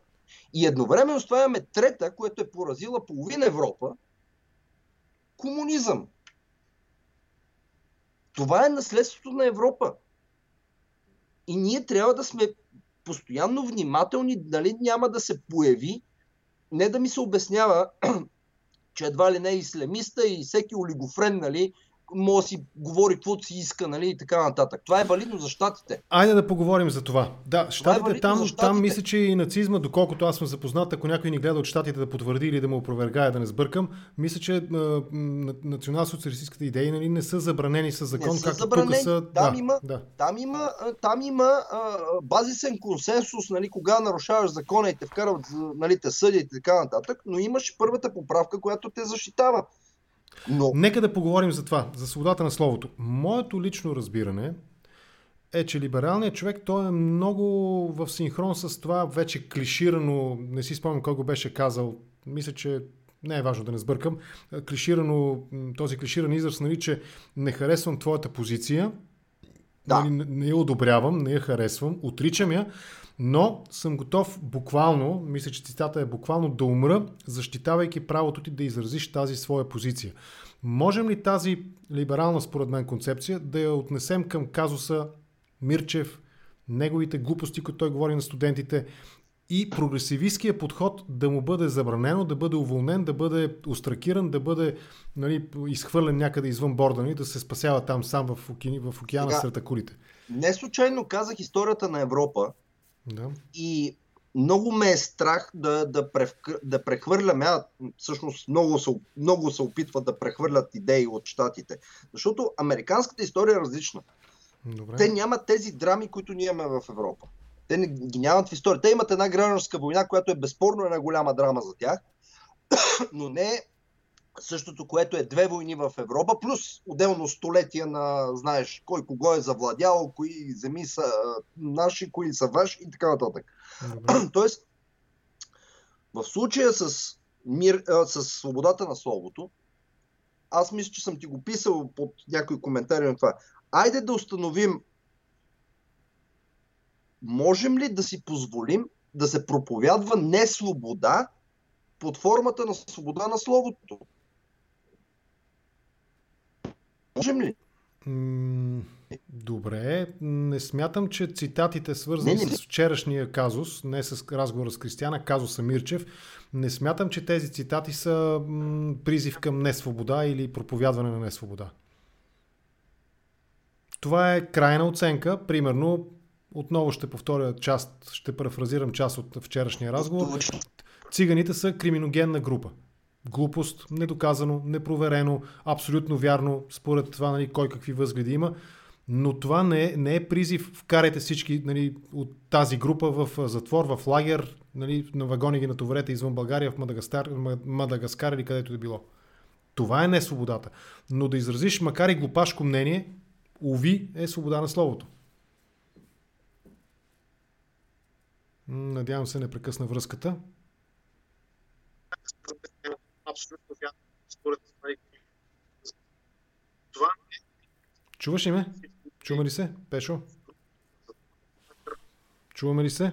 И едновременно с това имаме трета, която е поразила половина Европа комунизъм. Това е наследството на Европа. И ние трябва да сме постоянно внимателни, дали няма да се появи, не да ми се обяснява, (clears throat) че едва ли не е ислямиста и всеки олигофрен, нали, може да си говори каквото си иска, нали, и така нататък. Това е валидно за щатите. Айде да поговорим за това. Да, щатите, е там, щатите. там мисля, че и нацизма, доколкото аз съм запознат, ако някой ни гледа от щатите да потвърди или да му опровергае, да не сбъркам, мисля, че национал-социалистическите идеи нали, не са забранени с закон, както забранени. тук са. Там, да, има, да. там има, там има а, базисен консенсус, нали, кога нарушаваш закона и те вкарват, нали, те съдят и така нататък, но имаш първата поправка, която те защитава. Но... Нека да поговорим за това, за свободата на словото. Моето лично разбиране е, че либералният човек той е много в синхрон с това вече клиширано, не си спомням кой го беше казал, мисля, че не е важно да не сбъркам, клиширано, този клиширан израз, нали, че не харесвам твоята позиция, да. нали, не я одобрявам, не я харесвам, отричам я, но съм готов буквално, мисля, че цитата е буквално да умра, защитавайки правото ти да изразиш тази своя позиция. Можем ли тази либерална, според мен, концепция да я отнесем към казуса Мирчев, неговите глупости, които той говори на студентите и прогресивистския подход да му бъде забранено, да бъде уволнен, да бъде остракиран, да бъде нали, изхвърлен някъде извън борда, нали, да се спасява там сам в, оки... в океана Сега, сред акулите. Не случайно казах историята на Европа, да. И много ме е страх да, да, прев, да прехвърляме, а всъщност много се, много се опитват да прехвърлят идеи от щатите. Защото американската история е различна. Добре. Те нямат тези драми, които ние имаме в Европа. Те не, ги нямат в история. Те имат една гражданска война, която е безспорно една голяма драма за тях, (coughs) но не същото, което е две войни в Европа, плюс отделно столетия на, знаеш, кой кого е завладял, кои земи са наши, кои са ваши и така нататък. (clears throat) Тоест, в случая с, мир, а, с свободата на словото, аз мисля, че съм ти го писал под някои коментари на това. Айде да установим, можем ли да си позволим да се проповядва не свобода под формата на свобода на словото? Можем ли? Добре, не смятам, че цитатите свързани не, не, не. с вчерашния казус, не с разговора с Кристияна, казуса Мирчев, не смятам, че тези цитати са призив към несвобода или проповядване на несвобода. Това е крайна оценка. Примерно, отново ще повторя част, ще парафразирам част от вчерашния разговор. Циганите са криминогенна група. Глупост, недоказано, непроверено, абсолютно вярно, според това нали, кой какви възгледи има. Но това не е, не е призив, вкарайте всички нали, от тази група в затвор, в лагер, нали, на вагони ги натоварете извън България, в Мадагаскар, Мадагаскар или където да било. Това е не свободата. Но да изразиш, макар и глупашко мнение, уви, е свобода на словото. Надявам се не прекъсна връзката. Абсолютно вярно. Според това Чуваш ли ме? Чуваме ли се, Пешо? Чуваме ли се?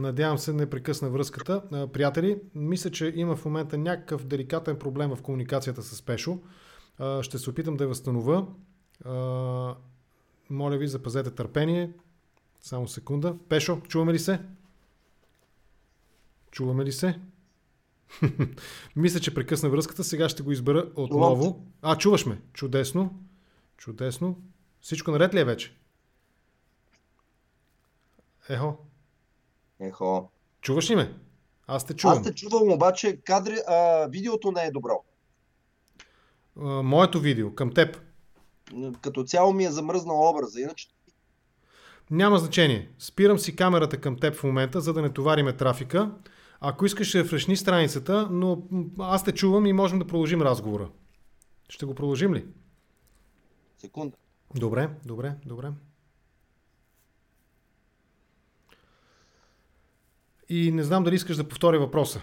Надявам се не прекъсна връзката. Приятели, мисля, че има в момента някакъв деликатен проблем в комуникацията с Пешо. Ще се опитам да я възстановя. Моля ви, запазете търпение. Само секунда. Пешо, чуваме ли се? Чуваме ли се? (laughs) Мисля, че прекъсна връзката. Сега ще го избера отново. А, чуваш ме. Чудесно. Чудесно. Всичко наред ли е вече? Ехо. Ехо. Чуваш ли ме? Аз те чувам. Аз те чувам, обаче кадри, а, видеото не е добро. А, моето видео, към теб. Като цяло ми е замръзнал образа, иначе няма значение. Спирам си камерата към теб в момента, за да не товариме трафика. Ако искаш, ще фрешни страницата, но аз те чувам и можем да продължим разговора. Ще го продължим ли? Секунда. Добре, добре, добре. И не знам дали искаш да повтори въпроса.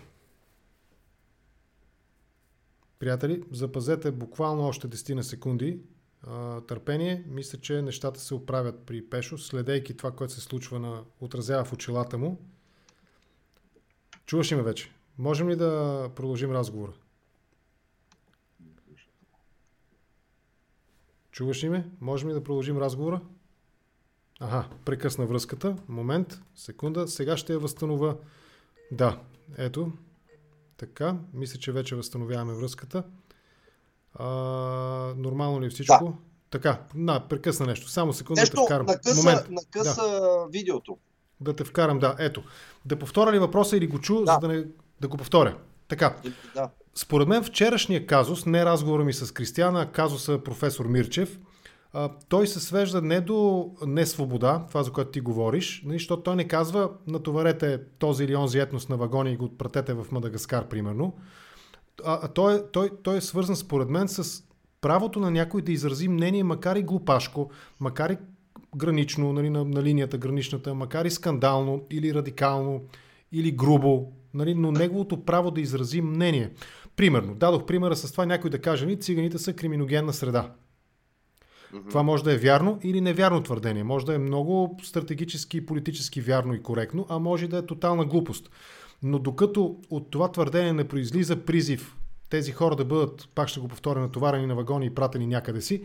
Приятели, запазете буквално още 10 на секунди а, търпение. Мисля, че нещата се оправят при Пешо, следейки това, което се случва на, отразява в очилата му. Чуваш ли ме вече? Можем ли да продължим разговора? Чуваш ли ме? Можем ли да продължим разговора? Ага, прекъсна връзката. Момент, секунда. Сега ще я възстановя. Да, ето. Така, мисля, че вече възстановяваме връзката. А, нормално ли е всичко? Да. Така, на, прекъсна нещо. Само секунда нещо, да. Накъса, Момент. накъса да. видеото. Да те вкарам, да. Ето. Да повторя ли въпроса или го чу, да. за да, не, да го повторя. Така. Да. Според мен вчерашния казус, не разговора ми с Кристияна, а казуса професор Мирчев, а, той се свежда не до несвобода, това за което ти говориш, нали, защото той не казва натоварете този или онзи етнос на вагони и го отпратете в Мадагаскар, примерно а, а той, той, той е свързан според мен с правото на някой да изрази мнение, макар и глупашко, макар и гранично, нали, на, на линията граничната, макар и скандално или радикално или грубо, нали, но неговото право да изрази мнение. Примерно, дадох примера с това някой да каже, ни циганите са криминогенна среда. Mm-hmm. Това може да е вярно или невярно твърдение. Може да е много стратегически и политически вярно и коректно, а може да е тотална глупост. Но докато от това твърдение не произлиза призив тези хора да бъдат, пак ще го повторя, натоварени на вагони и пратени някъде си,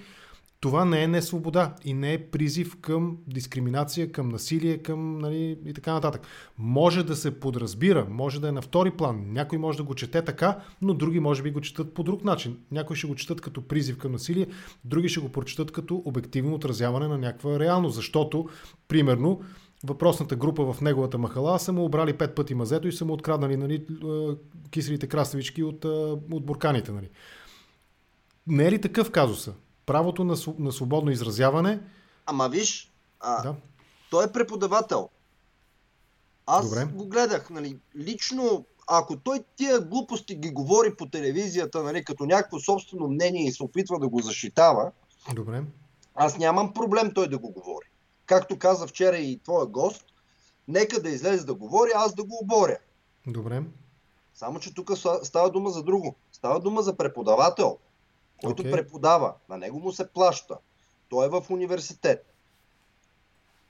това не е несвобода и не е призив към дискриминация, към насилие, към нали, и така нататък. Може да се подразбира, може да е на втори план. Някой може да го чете така, но други може би го четат по друг начин. Някои ще го четат като призив към насилие, други ще го прочитат като обективно отразяване на някаква реалност, защото, примерно, въпросната група в неговата махала са му обрали пет пъти мазето и са му откраднали нали, киселите краставички от, от бурканите. Нали. Не е ли такъв казуса? Правото на, на свободно изразяване. Ама виж, а, да. той е преподавател. Аз Добре. го гледах, нали, лично, ако той тия глупости ги говори по телевизията, нали, като някакво собствено мнение и се опитва да го защитава, Добре. аз нямам проблем той да го говори както каза вчера и твоя гост, нека да излезе да говори, аз да го оборя. Добре. Само, че тук става дума за друго. Става дума за преподавател, който okay. преподава. На него му се плаща. Той е в университет.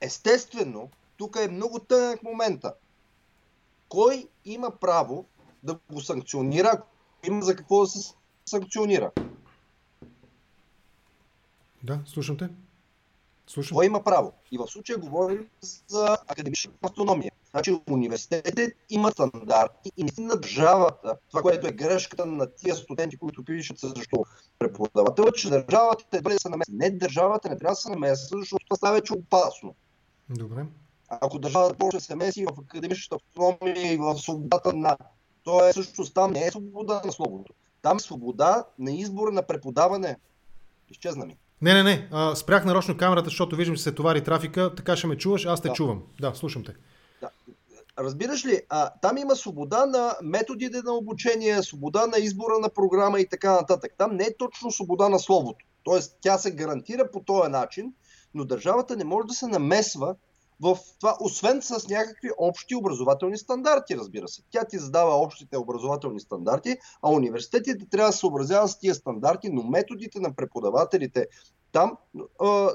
Естествено, тук е много тънък момента. Кой има право да го санкционира, има за какво да се санкционира? Да, слушам те. Слушам. Кой има право? И в случая говорим за академична автономия. Значи университетите имат стандарти и наистина държавата, това, което е грешката на тия студенти, които пишат срещу преподавателя, че държавата трябва да се намеси. Не, държавата не трябва да се намеси, защото това става вече опасно. Добре. Ако държавата почне да се меси в академичната автономия и в свободата на... То е също там не е свобода на словото. Там е свобода на избора на преподаване. Изчезна ми. Не, не, не. А, спрях нарочно камерата, защото виждам, че се товари трафика. Така ще ме чуваш, аз те Да. чувам. Да, слушам те. Разбираш ли, а, там има свобода на методите на обучение, свобода на избора на програма и така нататък. Там не е точно свобода на словото. Тоест, тя се гарантира по този начин, но държавата не може да се намесва в това, освен с някакви общи образователни стандарти, разбира се. Тя ти задава общите образователни стандарти, а университетите трябва да съобразяват с тия стандарти, но методите на преподавателите там а,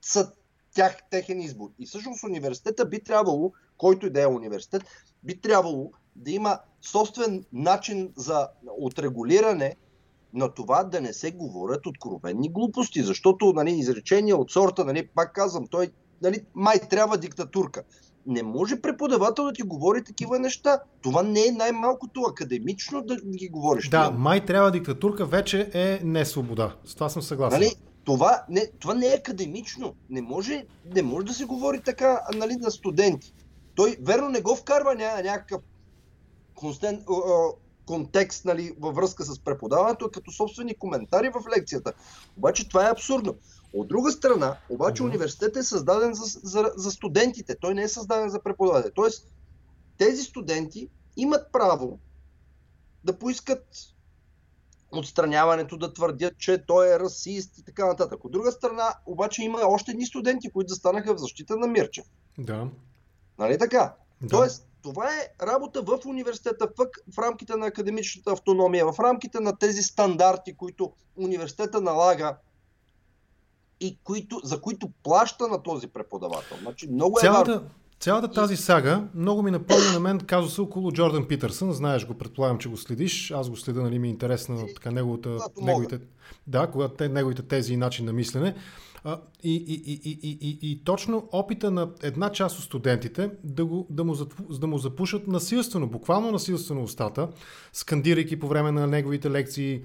са тях, техен избор. И всъщност университета би трябвало, който и да е университет, би трябвало да има собствен начин за отрегулиране на това да не се говорят откровенни глупости, защото нали, изречения от сорта, нали, пак казвам, той нали, май трябва диктатурка. Не може преподавател да ти говори такива неща. Това не е най-малкото академично да ги говориш. Да, Това- май трябва диктатурка вече е не свобода. С това съм съгласен. Нали? Това, не, това не е академично. Не може, не може да се говори така нали, на студенти. Той верно не го вкарва ня, някакъв констен, контекст нали, във връзка с преподаването, като собствени коментари в лекцията. Обаче това е абсурдно. От друга страна, обаче университетът е създаден за, за, за студентите. Той не е създаден за преподаватели. Тоест, тези студенти имат право да поискат отстраняването, да твърдят, че той е расист и така нататък. От друга страна, обаче има още едни студенти, които застанаха в защита на Мирчев. Да. Нали така? да. Тоест, това е работа в университета, в, в рамките на академичната автономия, в рамките на тези стандарти, които университета налага и които, за които плаща на този преподавател. Значи, много е важно. Цялата, цялата тази сага много ми напомня на мен казуса около Джордан Питърсън. Знаеш го, предполагам, че го следиш. Аз го следя, нали ми е интересна така неговата, неговите, да, когато те, неговите тези и начин на мислене. И, и, и, и, и, и, точно опита на една част от студентите да, го, да, му, да му запушат насилствено, буквално насилствено устата, скандирайки по време на неговите лекции,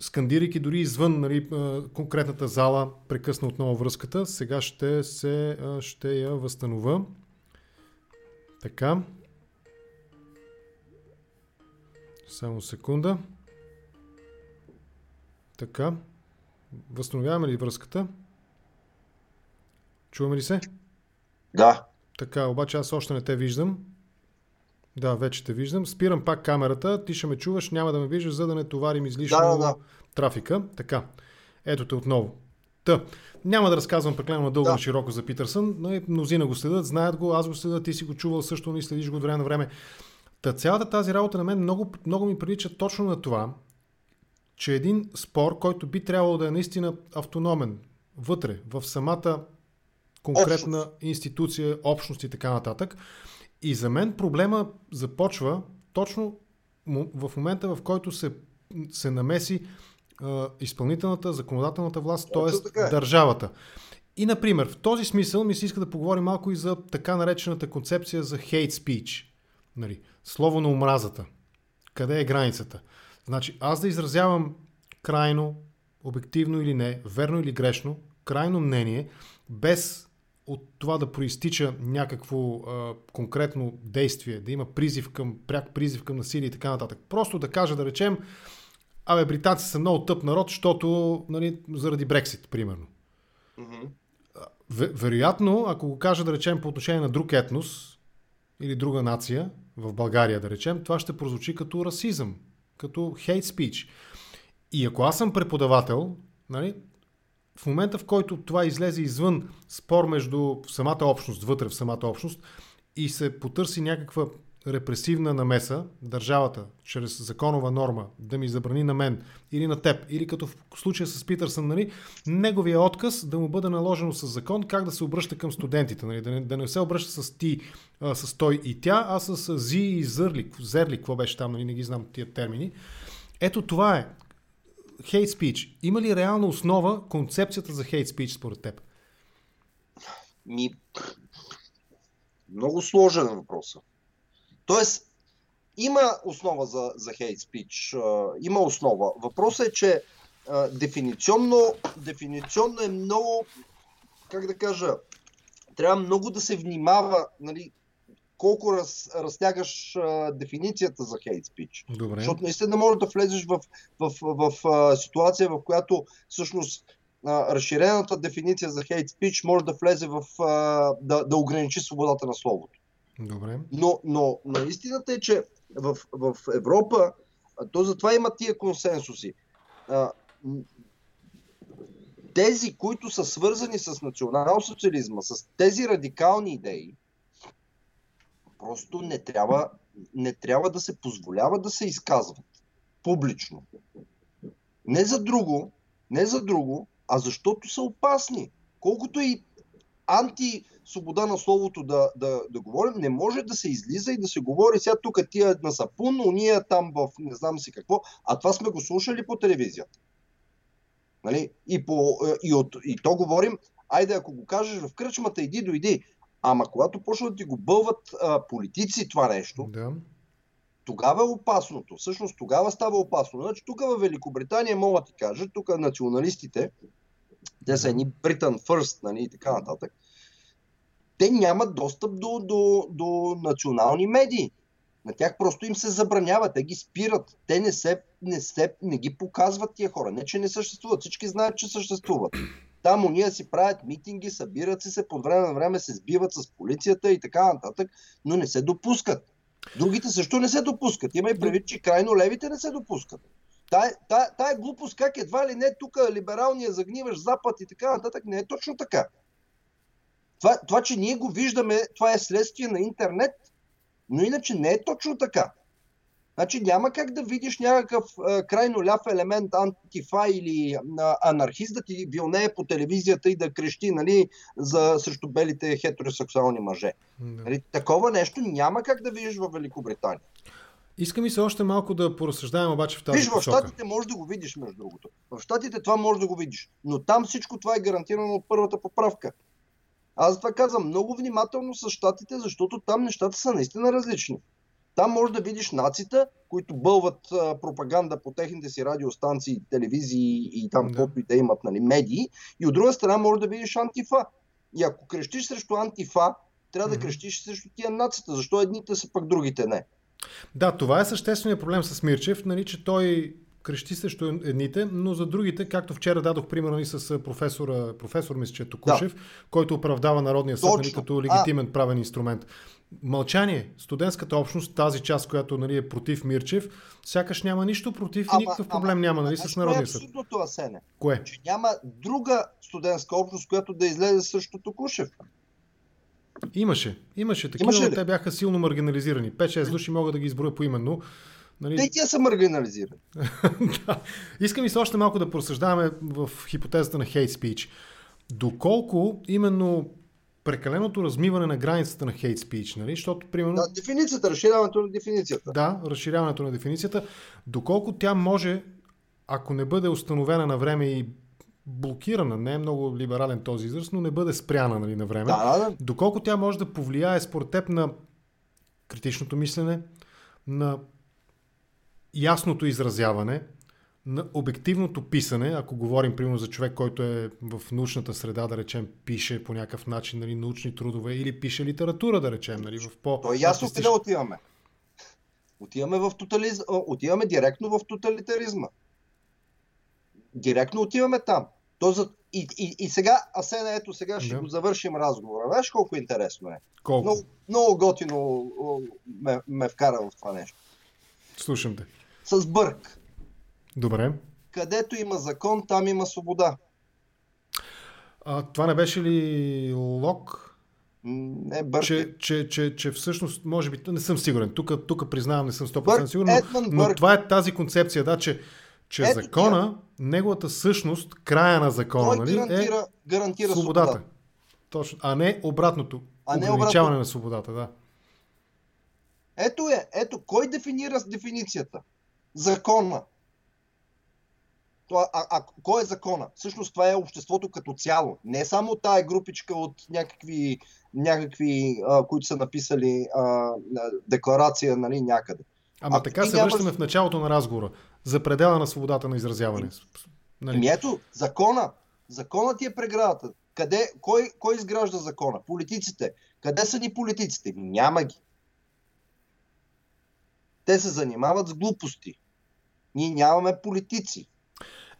скандирайки дори извън нали, конкретната зала, прекъсна отново връзката. Сега ще, се, ще я възстановя. Така. Само секунда. Така. Възстановяваме ли връзката? Чуваме ли се? Да. Така, обаче аз още не те виждам. Да, вече те виждам. Спирам пак камерата. Ти ще ме чуваш, няма да ме виждаш, за да не товарим излишно Да, да, да. трафика. Така. Ето те отново. Та, няма да разказвам прекалено дълго Да. широко за Питърсън, но и мнозина го следят, знаят го, аз го следя, ти си го чувал също, не следиш го от време на време. Та цялата тази работа на мен много, много ми прилича точно на това, че един спор, който би трябвало да е наистина автономен, вътре, в самата конкретна Общност. институция, общност и така нататък. И за мен проблема започва точно в момента, в който се, се намеси а, изпълнителната, законодателната власт, т.е. е. държавата. И, например, в този смисъл ми се иска да поговорим малко и за така наречената концепция за hate speech. Нали, слово на омразата. Къде е границата? Значи, аз да изразявам крайно, обективно или не, верно или грешно, крайно мнение, без от това да проистича някакво а, конкретно действие, да има призив към, пряк призив към насилие и така нататък. Просто да кажа, да речем, абе, британци са много тъп народ, защото нали, заради Брексит, примерно. Ве- вероятно, ако го кажа да речем по отношение на друг етнос или друга нация, в България да речем, това ще прозвучи като расизъм, като hate speech. И ако аз съм преподавател, нали, в момента в който това излезе извън спор между самата общност, вътре в самата общност и се потърси някаква репресивна намеса, държавата, чрез законова норма, да ми забрани на мен или на теб, или като в случая с Питърсън, нали, неговия отказ да му бъде наложено с закон как да се обръща към студентите, нали, да, не, да не се обръща с ти, а, с той и тя, а с зи и зърли, зерли, какво беше там, нали, не ги знам тия термини. Ето това е. Hate speech. Има ли реална основа концепцията за hate speech според теб? Ми, Много сложен въпрос. Тоест, има основа за, за хейт спич. Има основа. Въпросът е, че а, дефиниционно, дефиниционно е много, как да кажа, трябва много да се внимава, нали, колко раз, разтягаш а, дефиницията за хейт спич. Добре. Защото наистина може да влезеш в, в, в, в а, ситуация, в която всъщност а, разширената дефиниция за хейт спич може да влезе в а, да, да ограничи свободата на словото. Добре. Но, но, но истината е, че в, в Европа, то затова има тия консенсуси. Тези, които са свързани с национал-социализма, с тези радикални идеи, просто не трябва, не трябва да се позволява да се изказват публично. Не за друго, не за друго, а защото са опасни. Колкото и анти-свобода на словото да, да, да говорим, не може да се излиза и да се говори сега тук тия на сапун, уния там в не знам си какво, а това сме го слушали по телевизията. Нали? И, по, и, от, и то говорим, айде ако го кажеш в кръчмата, иди, дойди. Ама когато почват да ти го бълват а, политици това нещо, Да. тогава е опасното. Всъщност тогава става опасно. Значи тук в Великобритания мога да ти кажа, тук националистите, те са едни Britain First, нали, и така нататък, те нямат достъп до, до, до национални медии. На тях просто им се забранява, те ги спират. Те не, се, не, се, не ги показват тия хора. Не, че не съществуват. Всички знаят, че съществуват. Там уния си правят митинги, събират се, по време на време се сбиват с полицията и така нататък, но не се допускат. Другите също не се допускат. Има и предвид, че крайно левите не се допускат. Тая, тая, тая глупост, как едва ли не тук либералния загниваш Запад и така нататък, не е точно така. Това, това, че ние го виждаме, това е следствие на интернет, но иначе не е точно така. Значи няма как да видиш някакъв а, крайно ляв елемент, антифа или а, анархист да ти вилнее по телевизията и да крещи нали, за, срещу белите хетеросексуални мъже. Да. Нали, такова нещо няма как да видиш в Великобритания. Искам и се още малко да поразсъждаем обаче в тази Виж, в. Штатите можеш да го видиш, между другото. В Штатите това можеш да го видиш. Но там всичко това е гарантирано от първата поправка. Аз затова казвам много внимателно с Штатите, защото там нещата са наистина различни. Там може да видиш нацита, които бълват а, пропаганда по техните си радиостанции, телевизии и там Да. каквото и да имат нали, медии. И от друга страна може да видиш антифа. И ако крещиш срещу антифа, трябва да Мгм. крещиш срещу тия нацията. Защо едните са пък другите не? Да, това е същественият проблем с Мирчев, нали, че той крещи срещу едните, но за другите, както вчера дадох пример нали, с а, професора, професор мисля, че е Токушев, който оправдава Народния съд нали, като легитимен правен инструмент. Мълчание. Студентската общност, тази част, която нали, е против Мирчев, сякаш няма нищо против и никакъв проблем няма нали, с кое Народния е съд. абсурдното, Асене? Кое? че няма друга студентска общност, която да излезе срещу Токушев. Имаше. Имаше такива, Имаше но те бяха силно маргинализирани. 5-6 души мога да ги изброя поименно. Нали, Те и тия са маргинализирани. (laughs) да. Искам и се още малко да просъждаваме в хипотезата на хейт спич. Доколко именно прекаленото размиване на границата на хейт спич, нали? защото примерно Да, дефиницията, разширяването на дефиницията. да, разширяването на дефиницията, доколко тя може, ако не бъде установена на време и блокирана, не е много либерален този израз, но не бъде спряна нали, на време, Да, да, да. доколко тя може да повлияе според теб на критичното мислене, на ясното изразяване, на обективното писане, ако говорим примерно за човек, който е в научната среда, да речем, пише по някакъв начин нали, научни трудове или пише литература, да речем, нали, в по То е ясно къде отиваме. Отиваме, в тотализ... отиваме директно в тоталитаризма. Директно отиваме там. То за... и, и, и сега, Асена, ето сега ще Да. го завършим разговора. Знаеш колко интересно е? Колко? Много, много готино ме, ме вкара в това нещо. Слушам те. С бърк. Добре. Където има закон, там има свобода. А, това не беше ли Лок? Не бърк. Че, че, че, че всъщност, може би, не съм сигурен, тук, тук признавам, не съм 100% Бърк, сигурен, но, но това е тази концепция, да, че, че Ето закона, неговата същност, края на закона, нали, е гарантира, гарантира свободата. свобода. Точно, а не обратното. А не ограничаване обратното. на свободата, да. Ето е, ето, кой дефинира с дефиницията? Закона. Това, а, а кой е закона? Всъщност това е обществото като цяло. Не само тая групичка от някакви, някакви а, които са написали а, декларация нали, някъде. Ама а, така се нямаш... връщаме в началото на разговора. За предела на свободата на изразяване. Нали? Ами ето, закона. Законът ти е преградата. Къде, кой, кой изгражда закона? Политиците. Къде са ни политиците? Няма ги. Те се занимават с глупости. Ние нямаме политици.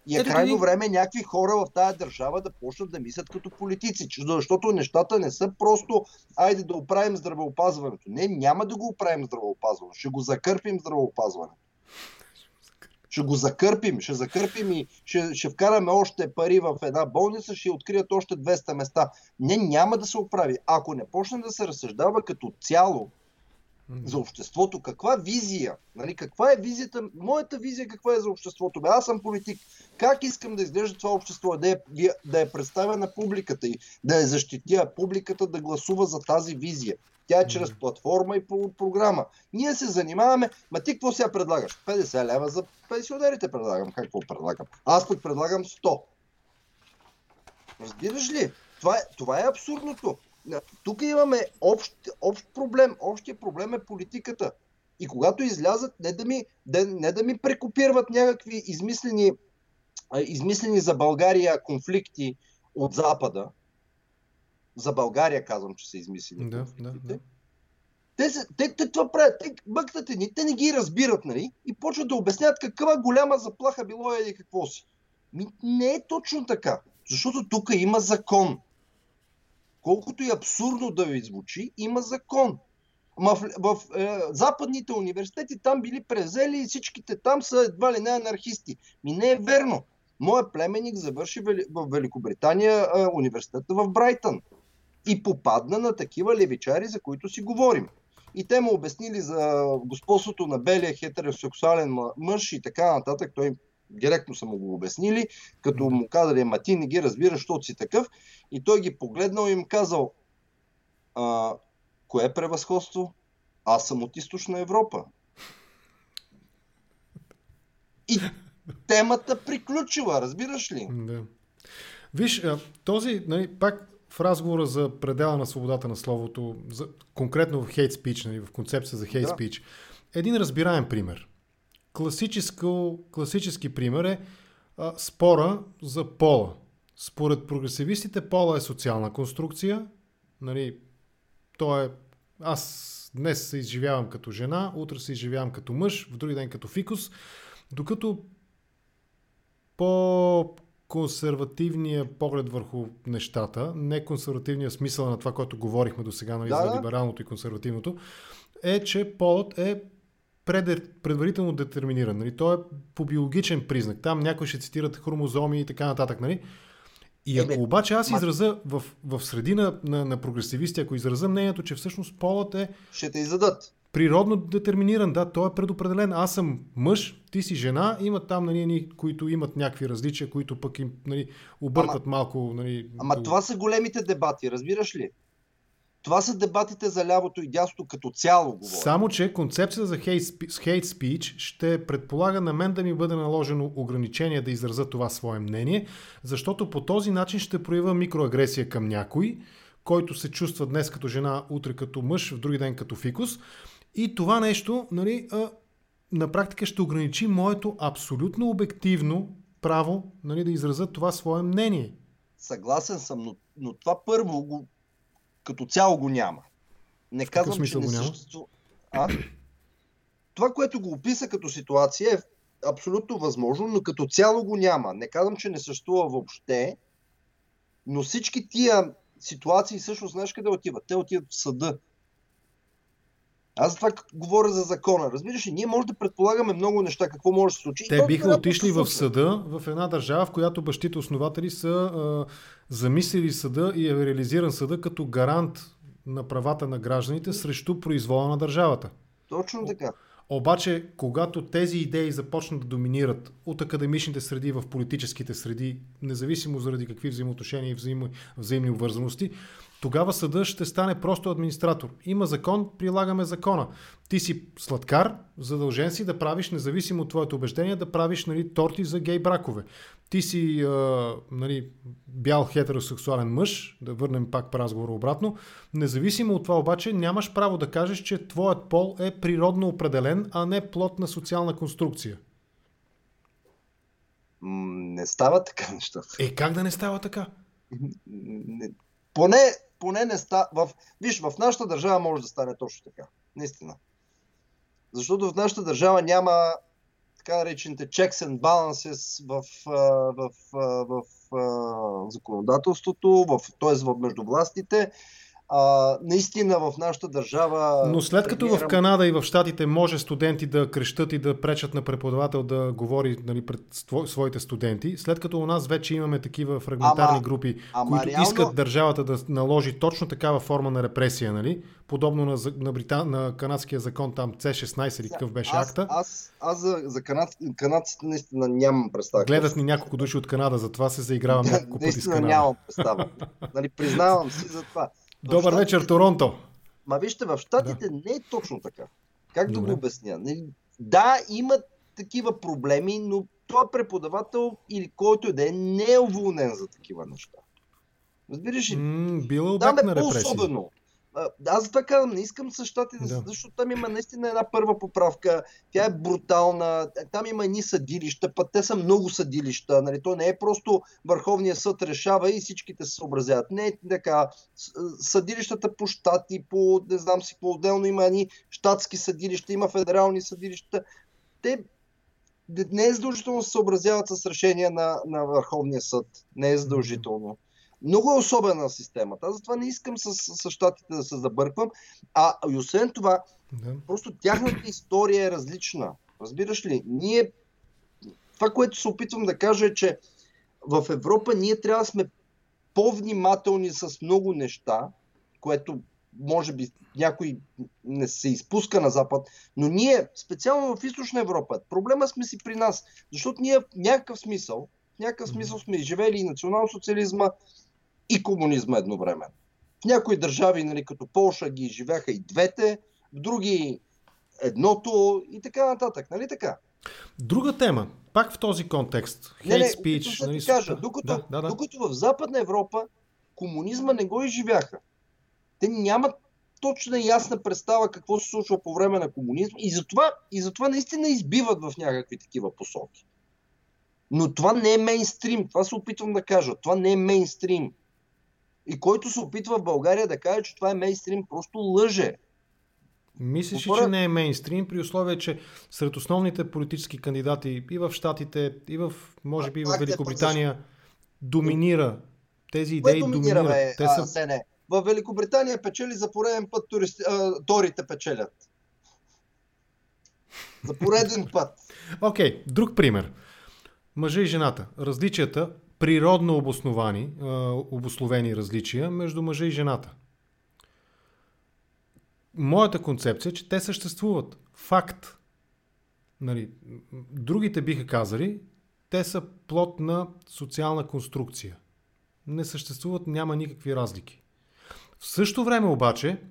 И е крайно време някакви хора в тази държава да почнат да мислят като политици, защото нещата не са просто айде да оправим здравеопазването. Не, няма да го оправим здравеопазването. Ще го закърпим здравеопазването. Ще го закърпим, ще закърпим и ще, ще вкараме още пари в една болница, ще открият още 200 места. Не, няма да се оправи. Ако не почне да се разсъждава като цяло за обществото. Каква визия? Нали, каква е визията? Моята визия каква е за обществото? Бе, аз съм политик. Как искам да изглежда това общество? Да е, да е представя на публиката и да е защитя публиката да гласува за тази визия. Тя е чрез платформа и програма. Ние се занимаваме. Ма ти какво сега предлагаш? 50 лева за пенсионерите предлагам. Какво предлагам? Аз пък предлагам 100. Разбираш ли? Това е, това е абсурдното. Тук имаме общ, общ проблем. Общия проблем е политиката. И когато излязат, не да ми, да, не да ми прекопират някакви измислени, измислени за България конфликти от Запада. За България казвам, че са измислени. Да, да, да. Те, са, те, те това правят. Те бъктате ни, те не ги разбират, нали? И почват да обясняват каква голяма заплаха било или какво си. Ми, не е точно така. Защото тук има закон колкото и абсурдно да ви звучи, има закон. Ма в, в е, западните университети там били презели и всичките там са едва ли не анархисти. Ми не е верно. Моят племенник завърши в Великобритания е, университета в Брайтън и попадна на такива левичари, за които си говорим. И те му обяснили за господството на белия хетеросексуален мъж и така нататък. Той директно са му го обяснили, като му казали, ма ти не ги разбираш, защото си такъв. И той ги погледнал и им казал, а, кое е превъзходство? Аз съм от източна Европа. И темата приключила, разбираш ли? Да. Виж, този, нали, пак в разговора за предела на свободата на словото, за, конкретно в хейт спич, нали, в концепция за хейт да. спич, един разбираем пример. Класически пример е а, спора за пола. Според прогресивистите пола е социална конструкция. Нали, то е, аз днес се изживявам като жена, утре се изживявам като мъж, в други ден като фикус, докато по консервативния поглед върху нещата, не консервативния смисъл на това, което говорихме до сега, нали, да, за либералното и консервативното, е, че полът е предварително детерминиран. Нали? Той е по биологичен признак. Там някои ще цитират хромозоми и така нататък. Нали? И ако обаче аз израза в, в средина на, на прогресивисти, ако израза мнението, че всъщност полът е... Ще те издадат. Природно детерминиран, да, той е предопределен. Аз съм мъж, ти си жена, има там нали, които имат някакви различия, които пък им нали, объркват ама, малко. Нали, ама до... това са големите дебати, разбираш ли? Това са дебатите за лявото и дясното като цяло. Говоря. Само, че концепцията за hate speech ще предполага на мен да ми бъде наложено ограничение да изразя това свое мнение, защото по този начин ще проява микроагресия към някой, който се чувства днес като жена, утре като мъж, в други ден като фикус. И това нещо нали, на практика ще ограничи моето абсолютно обективно право нали, да изразя това свое мнение. Съгласен съм, но, но това първо го като цяло го няма. Не в казвам, че не съществува. А? Това, което го описа като ситуация е абсолютно възможно, но като цяло го няма. Не казвам, че не съществува въобще, но всички тия ситуации всъщност знаеш къде отиват? Те отиват в съда. Аз това говоря за закона. Разбираш ли, ние може да предполагаме много неща, какво може да се случи. Те биха отишли в съда в една държава, в която бащите основатели са а, замислили съда и е реализиран съда като гарант на правата на гражданите срещу произвола на държавата. Точно така. Обаче, когато тези идеи започнат да доминират от академичните среди в политическите среди, независимо заради какви взаимоотношения и взаим, взаимни обвързаности, тогава съда ще стане просто администратор. Има закон, прилагаме закона. Ти си сладкар, задължен си да правиш, независимо от твоето убеждение, да правиш нали, торти за гей бракове. Ти си а, нали, бял хетеросексуален мъж, да върнем пак по разговора обратно. Независимо от това обаче, нямаш право да кажеш, че твоят пол е природно определен, а не плод на социална конструкция. Не става така (laughs) нещата. Е, как да не става така? Не, поне, поне не става. В, виж, в нашата държава може да стане точно така. Наистина. Защото в нашата държава няма така наречените checks and balances в, в, в, в, в законодателството, в, т.е. в между властите а, наистина в нашата държава. Но след като премиера... в Канада и в Штатите може студенти да крещат и да пречат на преподавател да говори нали, пред своите студенти, след като у нас вече имаме такива фрагментарни ама, групи, ама, които реално... искат държавата да наложи точно такава форма на репресия, нали? подобно на, на, Британ... на канадския закон там C16 или какъв беше аз, акта. Аз, аз за, за канад... канадците наистина нямам представа. Гледат ни няколко души от Канада, затова се заигравам (laughs) няколко пъти с Канада. нямам представа. нали, признавам си за това. Добър щатите, вечер, Торонто. Ма вижте, в Штатите да. не е точно така. Как да го обясня? Да, имат такива проблеми, но този преподавател или който и да е, не е уволнен за такива неща. Разбираш ли? Mm, било обект на репресия. по-особено аз за това казвам, не искам с щатите, да. защото там има наистина една първа поправка, тя е брутална, там има едни съдилища, път те са много съдилища, нали? то не е просто Върховния съд решава и всичките се съобразяват. Не е така. Съдилищата по щати, по, не знам си, по-отделно има едни щатски съдилища, има федерални съдилища. Те не е задължително се съобразяват с решения на, на Върховния съд. Не е задължително. Много е особена системата. Аз затова не искам с, с, щатите да се забърквам. А и освен това, да. просто тяхната история е различна. Разбираш ли? Ние. Това, което се опитвам да кажа е, че в Европа ние трябва да сме по-внимателни с много неща, което може би някой не се изпуска на Запад, но ние, специално в Източна Европа, проблема сме си при нас, защото ние в някакъв смисъл, в някакъв смисъл сме изживели и национал-социализма, и комунизма едновременно. В някои държави, нали, като Полша, ги живяха и двете, в други едното и така нататък. Нали така? Друга тема, пак в този контекст. Hate не, не, speech. Нали, кажа, докато, да, да, да. докато в Западна Европа комунизма не го изживяха. Те нямат точна и ясна представа какво се случва по време на комунизма и затова, и затова наистина избиват в някакви такива посоки. Но това не е мейнстрим. Това се опитвам да кажа. Това не е мейнстрим. И който се опитва в България да каже, че това е мейнстрим, просто лъже. Мислиш ли, че не е мейнстрим, при условие, че сред основните политически кандидати и в Щатите, и в, може би, в Великобритания доминира тези идеи доминира, доминират. Те са... а, не. В Великобритания печели за пореден път туристи, а, торите печелят. За пореден път. (laughs) Окей, okay, друг пример. Мъжа и жената. Различията природно обосновани, обословени различия между мъжа и жената. Моята концепция е, че те съществуват. Факт. Нали, другите биха казали, те са плод на социална конструкция. Не съществуват, няма никакви разлики. В същото време обаче,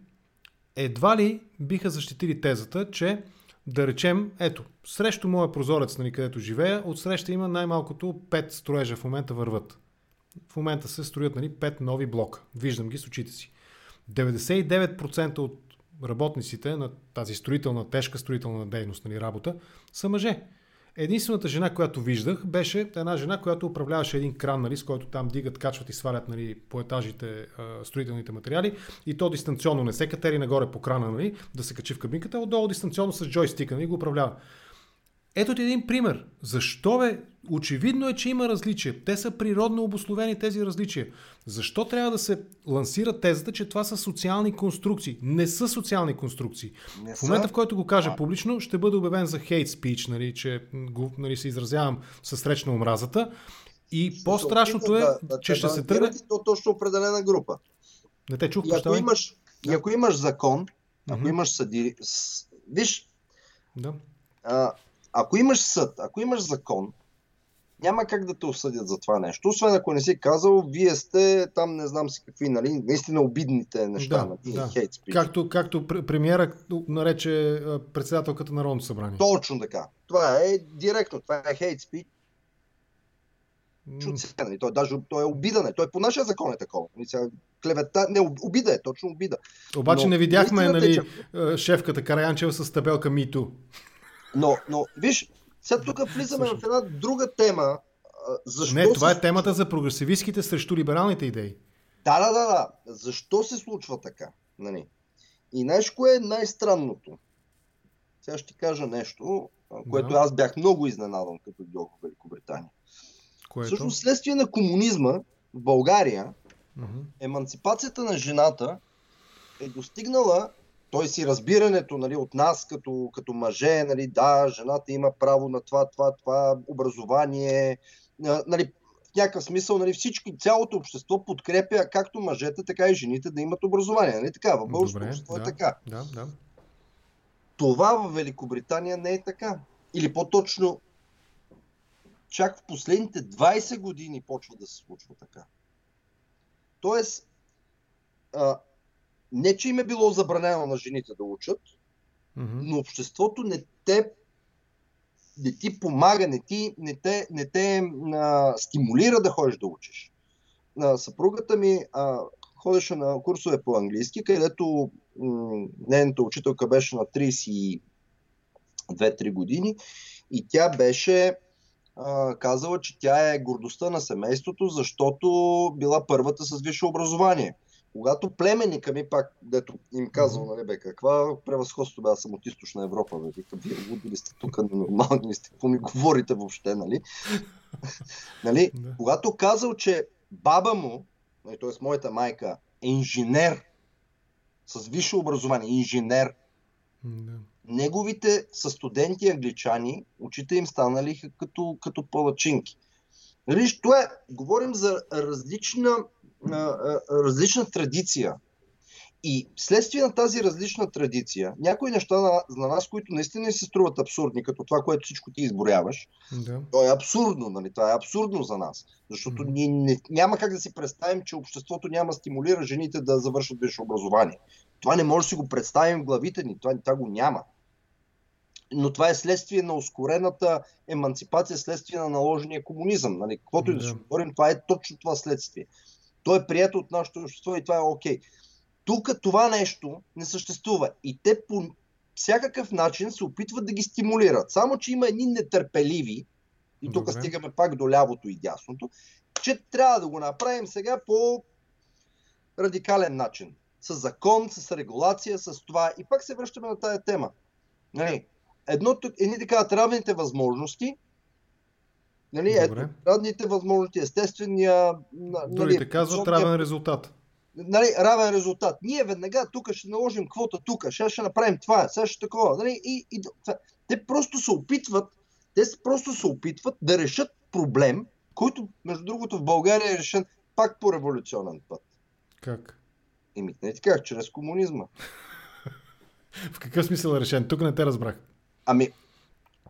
едва ли биха защитили тезата, че да речем, ето, срещу моя прозорец, нали, където живея, отсреща има най-малкото 5 строежа в момента върват. В момента се строят нали, 5 нови блока. Виждам ги с очите си. 99% от работниците на тази строителна, тежка строителна дейност, нали, работа, са мъже. Единствената жена, която виждах, беше една жена, която управляваше един кран, нали, с който там дигат, качват и свалят нали, по етажите а, строителните материали. И то дистанционно не се катери нагоре по крана, нали, да се качи в кабинката, отдолу дистанционно с джойстика нали, го управлява. Ето ти един пример. Защо бе? Очевидно е, че има различия. Те са природно обословени тези различия. Защо трябва да се лансира тезата, че това са социални конструкции? Не са социални конструкции. Не в момента, в който го кажа публично, ще бъде обявен за хейт спич, нали, че го, нали, се изразявам със срещна омразата. И ще по-страшното е, да, да, че ще се тръгне... То точно определена група. Не те чух, и ако, имаш, да. и ако имаш закон, ако mm-hmm. имаш съди... Виж, да. а, ако имаш съд, ако имаш закон, няма как да те осъдят за това нещо. Освен ако не си казал, вие сте там не знам си какви, нали, наистина обидните неща. Да, нали, да. хейт спич. Както, както пр- премиера нарече председателката на Народното събрание. Точно така. Това е директно, това е хейт спич. Нали? Той, даже, той е обидане. Той по нашия закон е такова. Нали, клевета, не, об- обида е, точно обида. Обаче Но не видяхме нали, а, шефката Караянчева с табелка MeToo. Но, но виж, сега тук влизаме в една друга тема. Защо Не, това се е темата за прогресивистските срещу либералните идеи. Да, да, да, да. Защо се случва така? Нали? И знаеш кое е най-странното? Сега ще ти кажа нещо, което Да. аз бях много изненадан, като дойдох в Великобритания. Което... Всъщност, следствие на комунизма в България, Мгм. еманципацията на жената е достигнала, той си разбирането нали, от нас като, като мъже, нали, да, жената има право на това, това, това, образование, нали, в някакъв смисъл нали, всички, цялото общество подкрепя както мъжете, така и жените да имат образование. Нали, така, в българското общество да, е така. Да, да. Това в Великобритания не е така. Или по-точно, чак в последните 20 години почва да се случва така. Тоест, а, не че им е било забранено на жените да учат, Мгм. но обществото не те не ти помага, не, ти, не те, не те а, стимулира да ходиш да учиш. А, съпругата ми а, ходеше на курсове по английски, където м- нейната учителка беше на 32-3 години и тя беше а, казала, че тя е гордостта на семейството, защото била първата с висше образование. Когато племенника ми пак, дето им казал, нали бе, каква превъзходство бе, аз съм от източна Европа, бе, викам, вие луди ли сте тук, нормални ли сте, какво ми говорите въобще, нали? (laughs) нали? Да. Когато казал, че баба му, т.е. моята майка, е инженер, с висше образование, инженер, Да. неговите са студенти англичани, очите им станали като, като палачинки. Нали, това е, говорим за различна, различна традиция. И вследствие на тази различна традиция, някои неща на, на нас, които наистина се струват абсурдни, като това, което всичко ти изброяваш, Да. то е абсурдно, нали? Това е абсурдно за нас. Защото Мгм. ние не, няма как да си представим, че обществото няма стимулира жените да завършат висше образование. Това не може да си го представим в главите ни. Това, това го няма. Но това е следствие на ускорената еманципация, следствие на наложения комунизъм. Нали? Каквото и да Да. си говорим, това е точно това следствие. То е прието от нашето общество и това е окей. Тук това нещо не съществува. И те по всякакъв начин се опитват да ги стимулират. Само, че има едни нетърпеливи, и тук Добре. стигаме пак до лявото и дясното, че трябва да го направим сега по радикален начин. С закон, с регулация, с това. И пак се връщаме на тая тема. Нали, едното, едни така равните възможности, нали, ето, равните възможности, естествения... на- Другите нали, казват равен резултат. нали, равен резултат. Ние веднага тук ще наложим квота тук, сега ще направим това, сега ще такова. Нали, и, и, те просто се опитват, те просто се опитват да решат проблем, който, между другото, в България е решен пак по революционен път. Как? Еми, не ти казах, чрез комунизма. (laughs) В какъв смисъл е решен? Тук не те разбрах. Ами,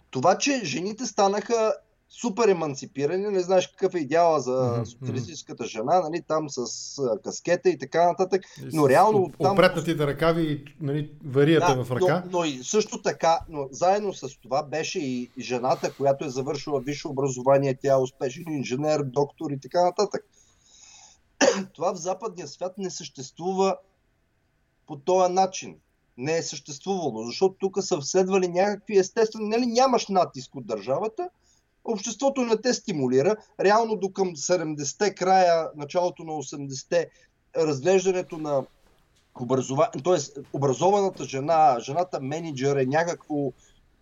това, че жените станаха супер еманципирани, не знаеш какъв е идеала за социалистическата жена, нали, там с а, каскета и така нататък. Но реално там- Опретнатите ръкави и нали, варията в ръка. Но, но и също така, но заедно с това беше и жената, която е завършила висше образование, тя е успешен инженер, доктор и така нататък. (clears throat) това в западния свят не съществува по този начин. Не е съществувало, защото тук са следвали някакви естествени, нали, нямаш натиск от държавата, обществото не те стимулира. Реално до към 70-те, края, началото на 80-те, разглеждането на образова... т.е. образованата жена, жената менеджер е някакво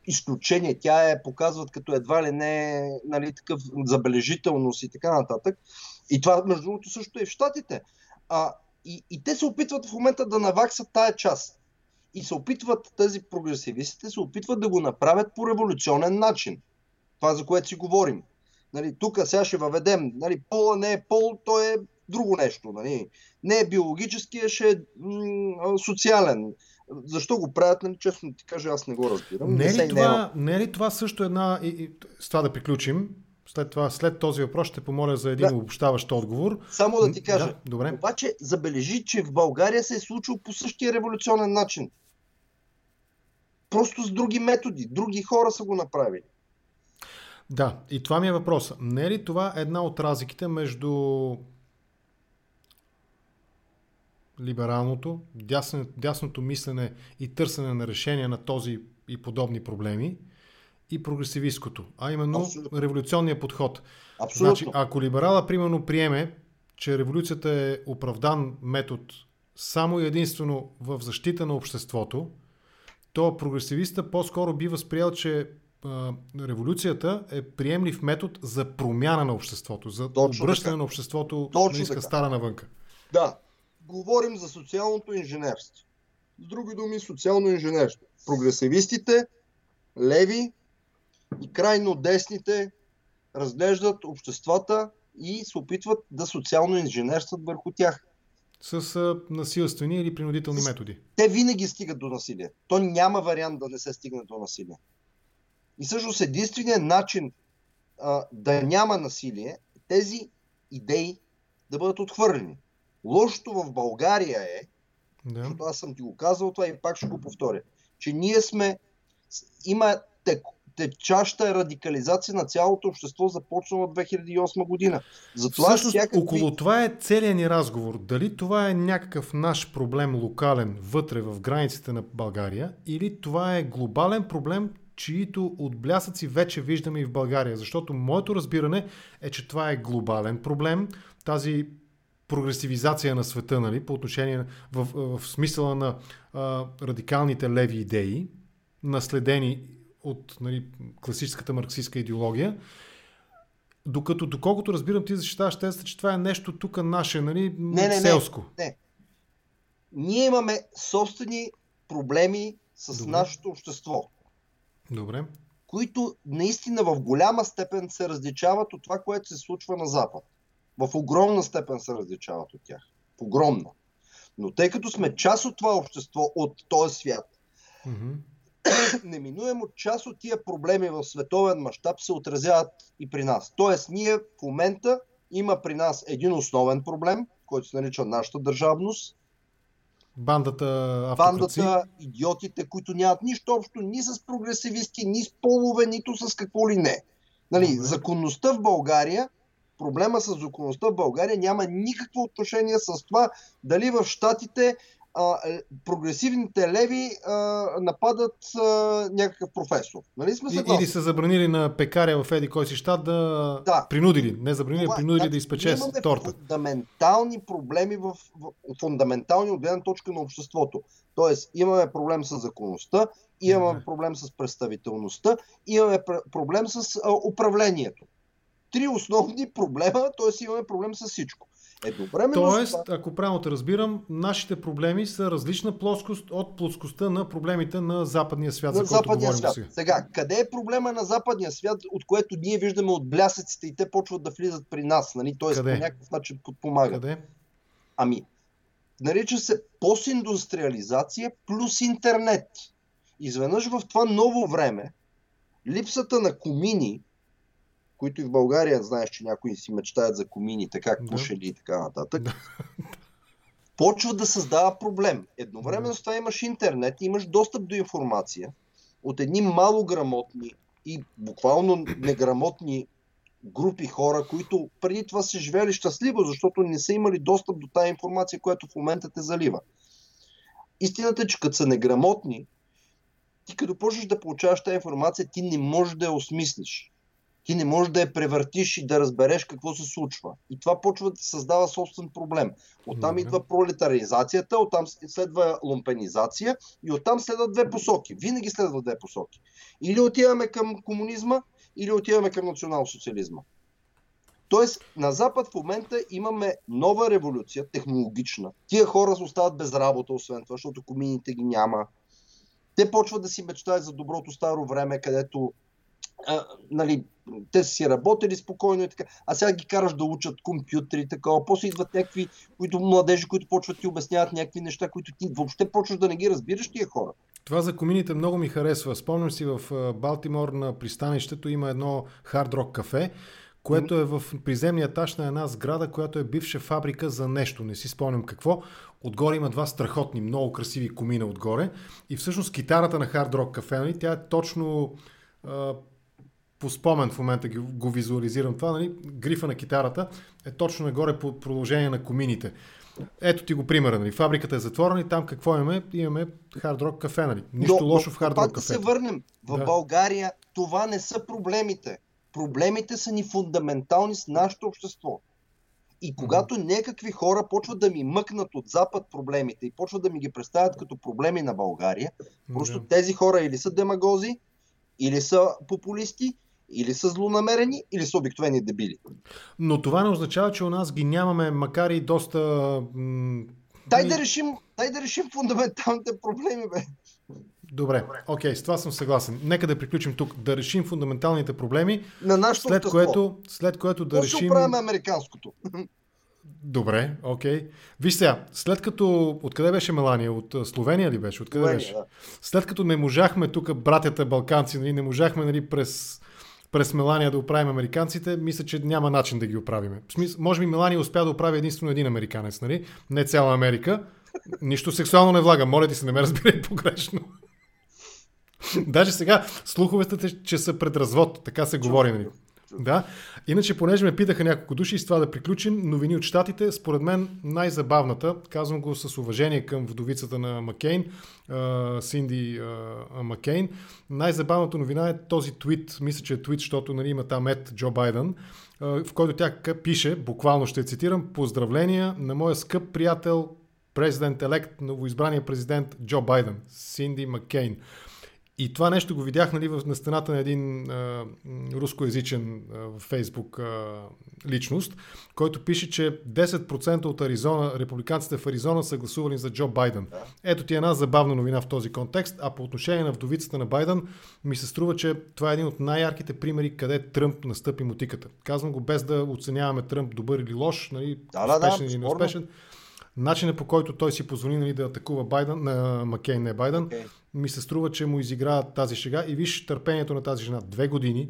изключение. Тя е показват като едва ли не нали, такъв забележителност и така нататък. И това, между другото, също е в Штатите. А, и, и те се опитват в момента да наваксат тая част. И се опитват, тези прогресивистите се опитват да го направят по революционен начин. Това, за което си говорим. Нали, тук сега ще въведем, нали, пола не е пол, то е друго нещо. Нали. Не е биологически, а ще е м- социален. Защо го правят, нали, честно ти кажа, аз не го разбирам. Не е, ли това, не е ли това също една... И, и, с това да приключим. След това, след този въпрос ще помоля за един Да. обобщаващ отговор. Само да ти кажа. Да, добре. Обаче забележи, че в България се е случило по същия революционен начин. Просто с други методи. Други хора са го направили. Да, и това ми е въпрос. Не е ли това една от разликите между либералното, дясно, дясното мислене и търсене на решения на този и подобни проблеми и прогресивистското, а именно Абсолютно. революционния подход. Абсолютно. Значи, ако либерала, примерно, приеме, че революцията е оправдан метод само и единствено в защита на обществото, то прогресивиста по-скоро би възприел, че а, революцията е приемлив метод за промяна на обществото, за Точно обръщане така. на обществото Точно на стара навънка. Да, говорим за социалното инженерство. С други думи, социално инженерство. Прогресивистите, леви и крайно десните разглеждат обществата и се опитват да социално инженерстват върху тях. С а, насилствени или принудителни С- методи. Те винаги стигат до насилие. То няма вариант да не се стигне до насилие. И всъщност единственият начин а, да няма насилие, тези идеи да бъдат отхвърлени. Лошото в България е, Да. защото аз съм ти го казал това и пак ще го повторя, че ние сме, има тек, течаща радикализация на цялото общество, започнала от 2008 година. Затова Всъщност, всякакви... около това е целият ни разговор. Дали това е някакъв наш проблем локален вътре в границите на България или това е глобален проблем, чието отблясъци вече виждаме и в България. Защото моето разбиране е, че това е глобален проблем. Тази прогресивизация на света, нали, по отношение в, в смисъла на а, радикалните леви идеи, наследени от нали, класическата марксистска идеология, докато, доколкото разбирам, ти защитаваш тезата, че това е нещо тук наше, нали, Не, не, селско. не. не. Ние имаме собствени проблеми с Добре. нашето общество, Добре. които наистина в голяма степен се различават от това, което се случва на Запад. В огромна степен се различават от тях. В огромна. Но тъй като сме част от това общество, от този свят, Мгм. (coughs) неминуемо част от тия проблеми в световен мащаб се отразяват и при нас. Тоест, ние в момента има при нас един основен проблем, който се нарича нашата държавност, Бандата автокраци. бандата, идиотите, които нямат нищо общо ни с прогресивисти, ни с полове, нито с какво ли не. Нали, Добре. законността в България, проблема с законността в България няма никакво отношение с това дали в Штатите а, е, прогресивните леви а, нападат а, някакъв професор. Нали сме И, съгласни? или са забранили на пекаря в Еди кой си щат да... Да. Принудили, не забранили, Това- принудили значи, да изпече торта. фундаментални проблеми в, в фундаментални от гледна точка на обществото. Тоест, имаме проблем с законността, имаме проблем с представителността, имаме пр- проблем с а, управлението. Три основни проблема, т.е. имаме проблем с всичко. Едновременно с Тоест, това, ако правилно те разбирам, нашите проблеми са различна плоскост от плоскостта на проблемите на западния свят, на за който говорим свят. сега. Сега, къде е проблема на западния свят, от което ние виждаме от блясъците и те почват да влизат при нас, нали? т.е. по някакъв начин подпомагат. Къде? Ами, нарича се постиндустриализация плюс интернет. Изведнъж в това ново време, липсата на комини, които и в България знаеш, че някои си мечтаят за комини, така Да. и така нататък, почва да създава проблем. Едновременно с това имаш интернет, имаш достъп до информация от едни малограмотни и буквално неграмотни групи хора, които преди това са живели щастливо, защото не са имали достъп до тази информация, която в момента те залива. Истината е, че като са неграмотни, ти като почнеш да получаваш тази информация, ти не можеш да я осмислиш. Ти не можеш да я превъртиш и да разбереш какво се случва. И това почва да създава собствен проблем. Оттам Добре. идва пролетаризацията, оттам следва лумпенизация и оттам следват две посоки. Винаги следват две посоки. Или отиваме към комунизма, или отиваме към национал-социализма. Тоест, на Запад в момента имаме нова революция, технологична. Тия хора остават без работа, освен това, защото комините ги няма. Те почват да си мечтаят за доброто старо време, където а, нали, те са си работили спокойно и така, а сега ги караш да учат компютри и такова. После идват някакви които, младежи, които почват ти обясняват някакви неща, които ти въобще почваш да не ги разбираш тия хора. Това за комините много ми харесва. Спомням си в Балтимор на пристанището има едно хард рок кафе, което е в приземния етаж на една сграда, която е бивша фабрика за нещо, не си спомням какво. Отгоре има два страхотни, много красиви комина отгоре. И всъщност китарата на Hard Rock Cafe, нали, тя е точно по спомен в момента го, визуализирам това, нали, грифа на китарата е точно нагоре по продължение на комините. Ето ти го примера, нали? Фабриката е затворена и там какво имаме? Имаме Hard Rock кафе, нали? Нищо но, лошо в Hard Rock кафе. Да се върнем. В да. България това не са проблемите. Проблемите са ни фундаментални с нашето общество. И когато някакви хора почват да ми мъкнат от запад проблемите и почват да ми ги представят като проблеми на България, просто да. тези хора или са демагози, или са популисти, или са злонамерени, или са обикновени дебили. Но това не означава, че у нас ги нямаме, макар и доста... Дай, да решим, дай да решим фундаменталните проблеми, бе. Добре, окей, okay, с това съм съгласен. Нека да приключим тук, да решим фундаменталните проблеми, на след което, след което да решим... решим... ще американското? Добре, окей. Okay. Виж сега, след като... Откъде беше Мелания? От Словения ли беше? Откъде Словения, беше? Да. След като не можахме тук, братята балканци, нали, не можахме нали, през през Мелания да оправим американците, мисля, че няма начин да ги оправим. Смис... Може би Мелания успя да оправи единствено един американец, нали? Не цяла Америка. Нищо сексуално не влага. Моля ти се, не ме разбирай погрешно. (laughs) Даже сега слуховете, че са пред развод, така се говори. Нали? Да. Иначе, понеже ме питаха няколко души, с това да приключим, новини от щатите, според мен най-забавната, казвам го с уважение към вдовицата на Маккейн, Синди Маккейн, най-забавната новина е този твит, мисля, че е твит, защото нали, има там ед Джо Байден, в който тя пише, буквално ще цитирам, поздравления на моя скъп приятел, президент-елект, новоизбрания президент Джо Байден, Синди Маккейн. И това нещо го видях нали, на стената на един а, рускоязичен а, фейсбук а, личност, който пише, че 10% от Аризона, републиканците в Аризона са гласували за Джо Байден. Ето ти една забавна новина в този контекст, а по отношение на вдовицата на Байден, ми се струва, че това е един от най-ярките примери къде Тръмп настъпи мутиката. Казвам го без да оценяваме Тръмп добър или лош, нали, да, успешен да, или неуспешен. Начинът по който той си позволи нали, да атакува Байден, на Маккейн, не Байден, okay. Ми се струва, че му изигра тази шега и виж търпението на тази жена. Две години,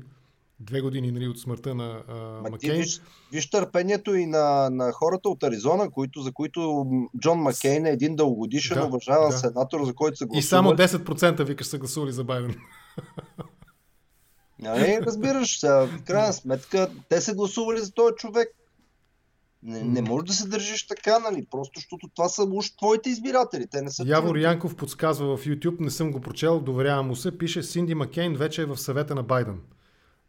две години нали, от смъртта на а, Маккейн. Виж, виж търпението и на, на хората от Аризона, които, за които Джон Маккейн е един дългогодишен да, уважаван да. сенатор, за който са гласували. И само 10% викаш са гласували за Байден. Нали, разбираш, в крайна сметка, те са гласували за този човек. Не, не може да се държиш така, нали? Просто защото това са уж твоите избиратели. Те не са. Явор Янков подсказва в YouTube, не съм го прочел, доверявам му се, пише Синди Маккейн вече е в съвета на Байден.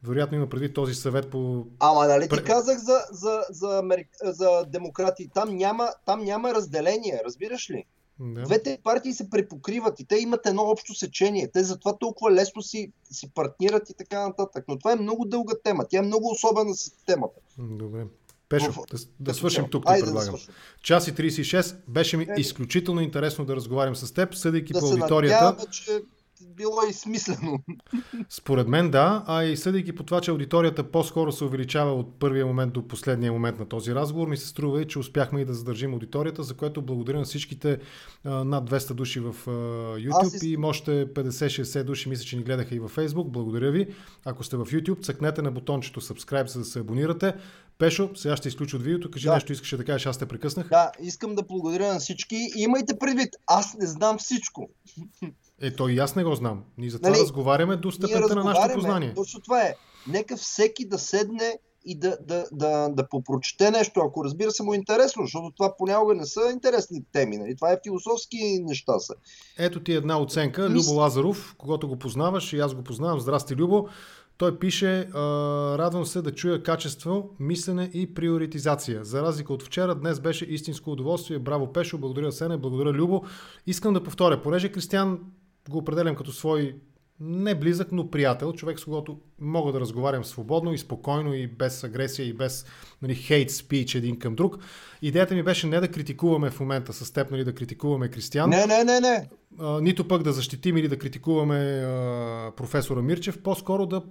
Вероятно има преди този съвет по... Ама нали ти казах за, за, за, Америк... за демократи? Там няма, там няма разделение, разбираш ли? Да. Двете партии се препокриват и те имат едно общо сечение. Те затова толкова лесно си, си партнират и така нататък. Но това е много дълга тема. Тя е много особена с темата. Добре. Пешо, да, да свършим тук, ти предлагам. Да Час и 36. Беше ми е, изключително интересно да разговарям с теб, съдейки да по аудиторията. Надяваме, че било и смислено. Според мен да, а и съдейки по това, че аудиторията по-скоро се увеличава от първия момент до последния момент на този разговор, ми се струва и, че успяхме и да задържим аудиторията, за което благодаря на всичките а, над 200 души в а, YouTube и има още 50-60 души, мисля, че ни гледаха и във Facebook. Благодаря ви. Ако сте в YouTube, цъкнете на бутончето subscribe, за да се абонирате. Пешо, сега ще изключа от видеото. Кажи да. нещо, искаше да кажеш, аз те прекъснах. Да, искам да благодаря на всички. Имайте предвид, аз не знам всичко. Е, то и аз не го знам. Ние за това нали, разговаряме до степента на нашето познание. Точно това е. Нека всеки да седне и да, да, да, да попрочете нещо, ако разбира се му е интересно, защото това понякога не са интересни теми. Нали? Това е философски неща са. Ето ти една оценка. Любо Лазаров, когато го познаваш и аз го познавам. Здрасти, Любо. Той пише, радвам се да чуя качество, мислене и приоритизация. За разлика от вчера, днес беше истинско удоволствие. Браво, Пешо, благодаря Сене, благодаря Любо. Искам да повторя, понеже Кристиан го определям като свой не близък, но приятел, човек с когото мога да разговарям свободно и спокойно и без агресия и без нали, хейт спич един към друг. Идеята ми беше не да критикуваме в момента с теб, нали, да критикуваме Кристиан. Не, не, не, не. А, нито пък да защитим или да критикуваме а, професора Мирчев, по-скоро да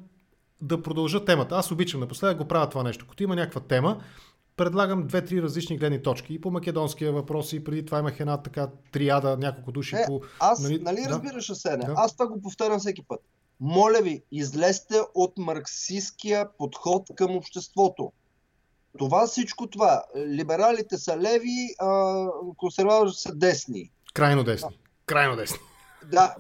да продължа темата. Аз обичам напоследък го правя това нещо. Като има някаква тема, предлагам две-три различни гледни точки. И по македонския въпрос, и преди това имах една така триада, няколко души е, по... Аз, нали, нали да? разбираш, Асене, да? аз това го повтарям всеки път. Моля ви, излезте от марксистския подход към обществото. Това всичко това. Либералите са леви, а консерваторите са десни. Крайно десни. Крайно десни. Да,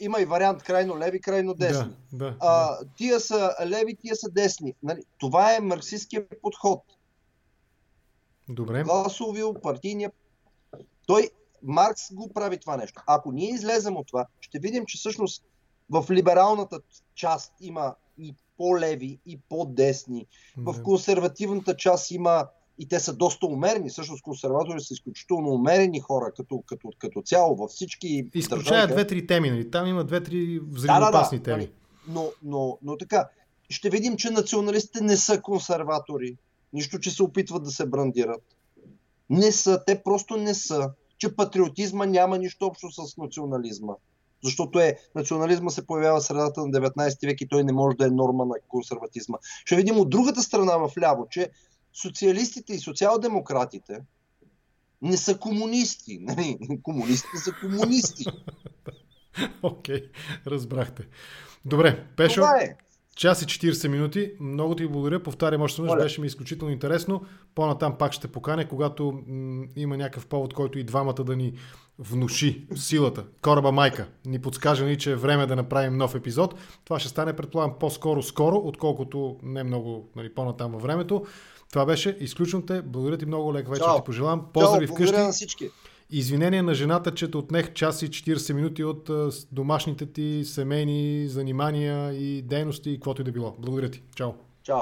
има и вариант крайно леви, крайно десни. Да, да, а, тия са леви, тия са десни. Нали? Това е марксистския подход. Добре. Гласовил, партийния. Той, Маркс го прави това нещо. Ако ние излезем от това, ще видим, че всъщност в либералната част има и по-леви, и по-десни. Да. В консервативната част има и те са доста умерени. Всъщност консерватори са изключително умерени хора като, като, като цяло във всички Изключая две-три теми, нали? Там има две-три взривоопасни да, да, да, теми. Но, но, но така, ще видим, че националистите не са консерватори. Нищо, че се опитват да се брандират. Не са, те просто не са. Че патриотизма няма нищо общо с национализма. Защото е, национализма се появява в средата на 19 век и той не може да е норма на консерватизма. Ще видим от другата страна в ляво, че социалистите и социал-демократите не са комунисти. (laughs) Нали? Комунистите са комунисти. (laughs) Окей, okay, разбрахте. Добре, Пешо. Е. Час и 40 минути. Много ти благодаря. Повтарям още веднъж, беше ми изключително интересно. По-натам пак ще поканя, когато м- има някакъв повод, който и двамата да ни внуши силата. Кораба майка ни подскаже ни, че е време да направим нов епизод. Това ще стане, предполагам, по-скоро скоро, отколкото не много нали, по-натам във времето. Това беше. Изключвам те. Благодаря ти много, лек вечер ти пожелавам. Поздрави Чао, вкъщи. на всички. Извинение на жената, че те отнех час и 40 минути от домашните ти семейни занимания и дейности и каквото и да било. Благодаря ти. Чао. Чао.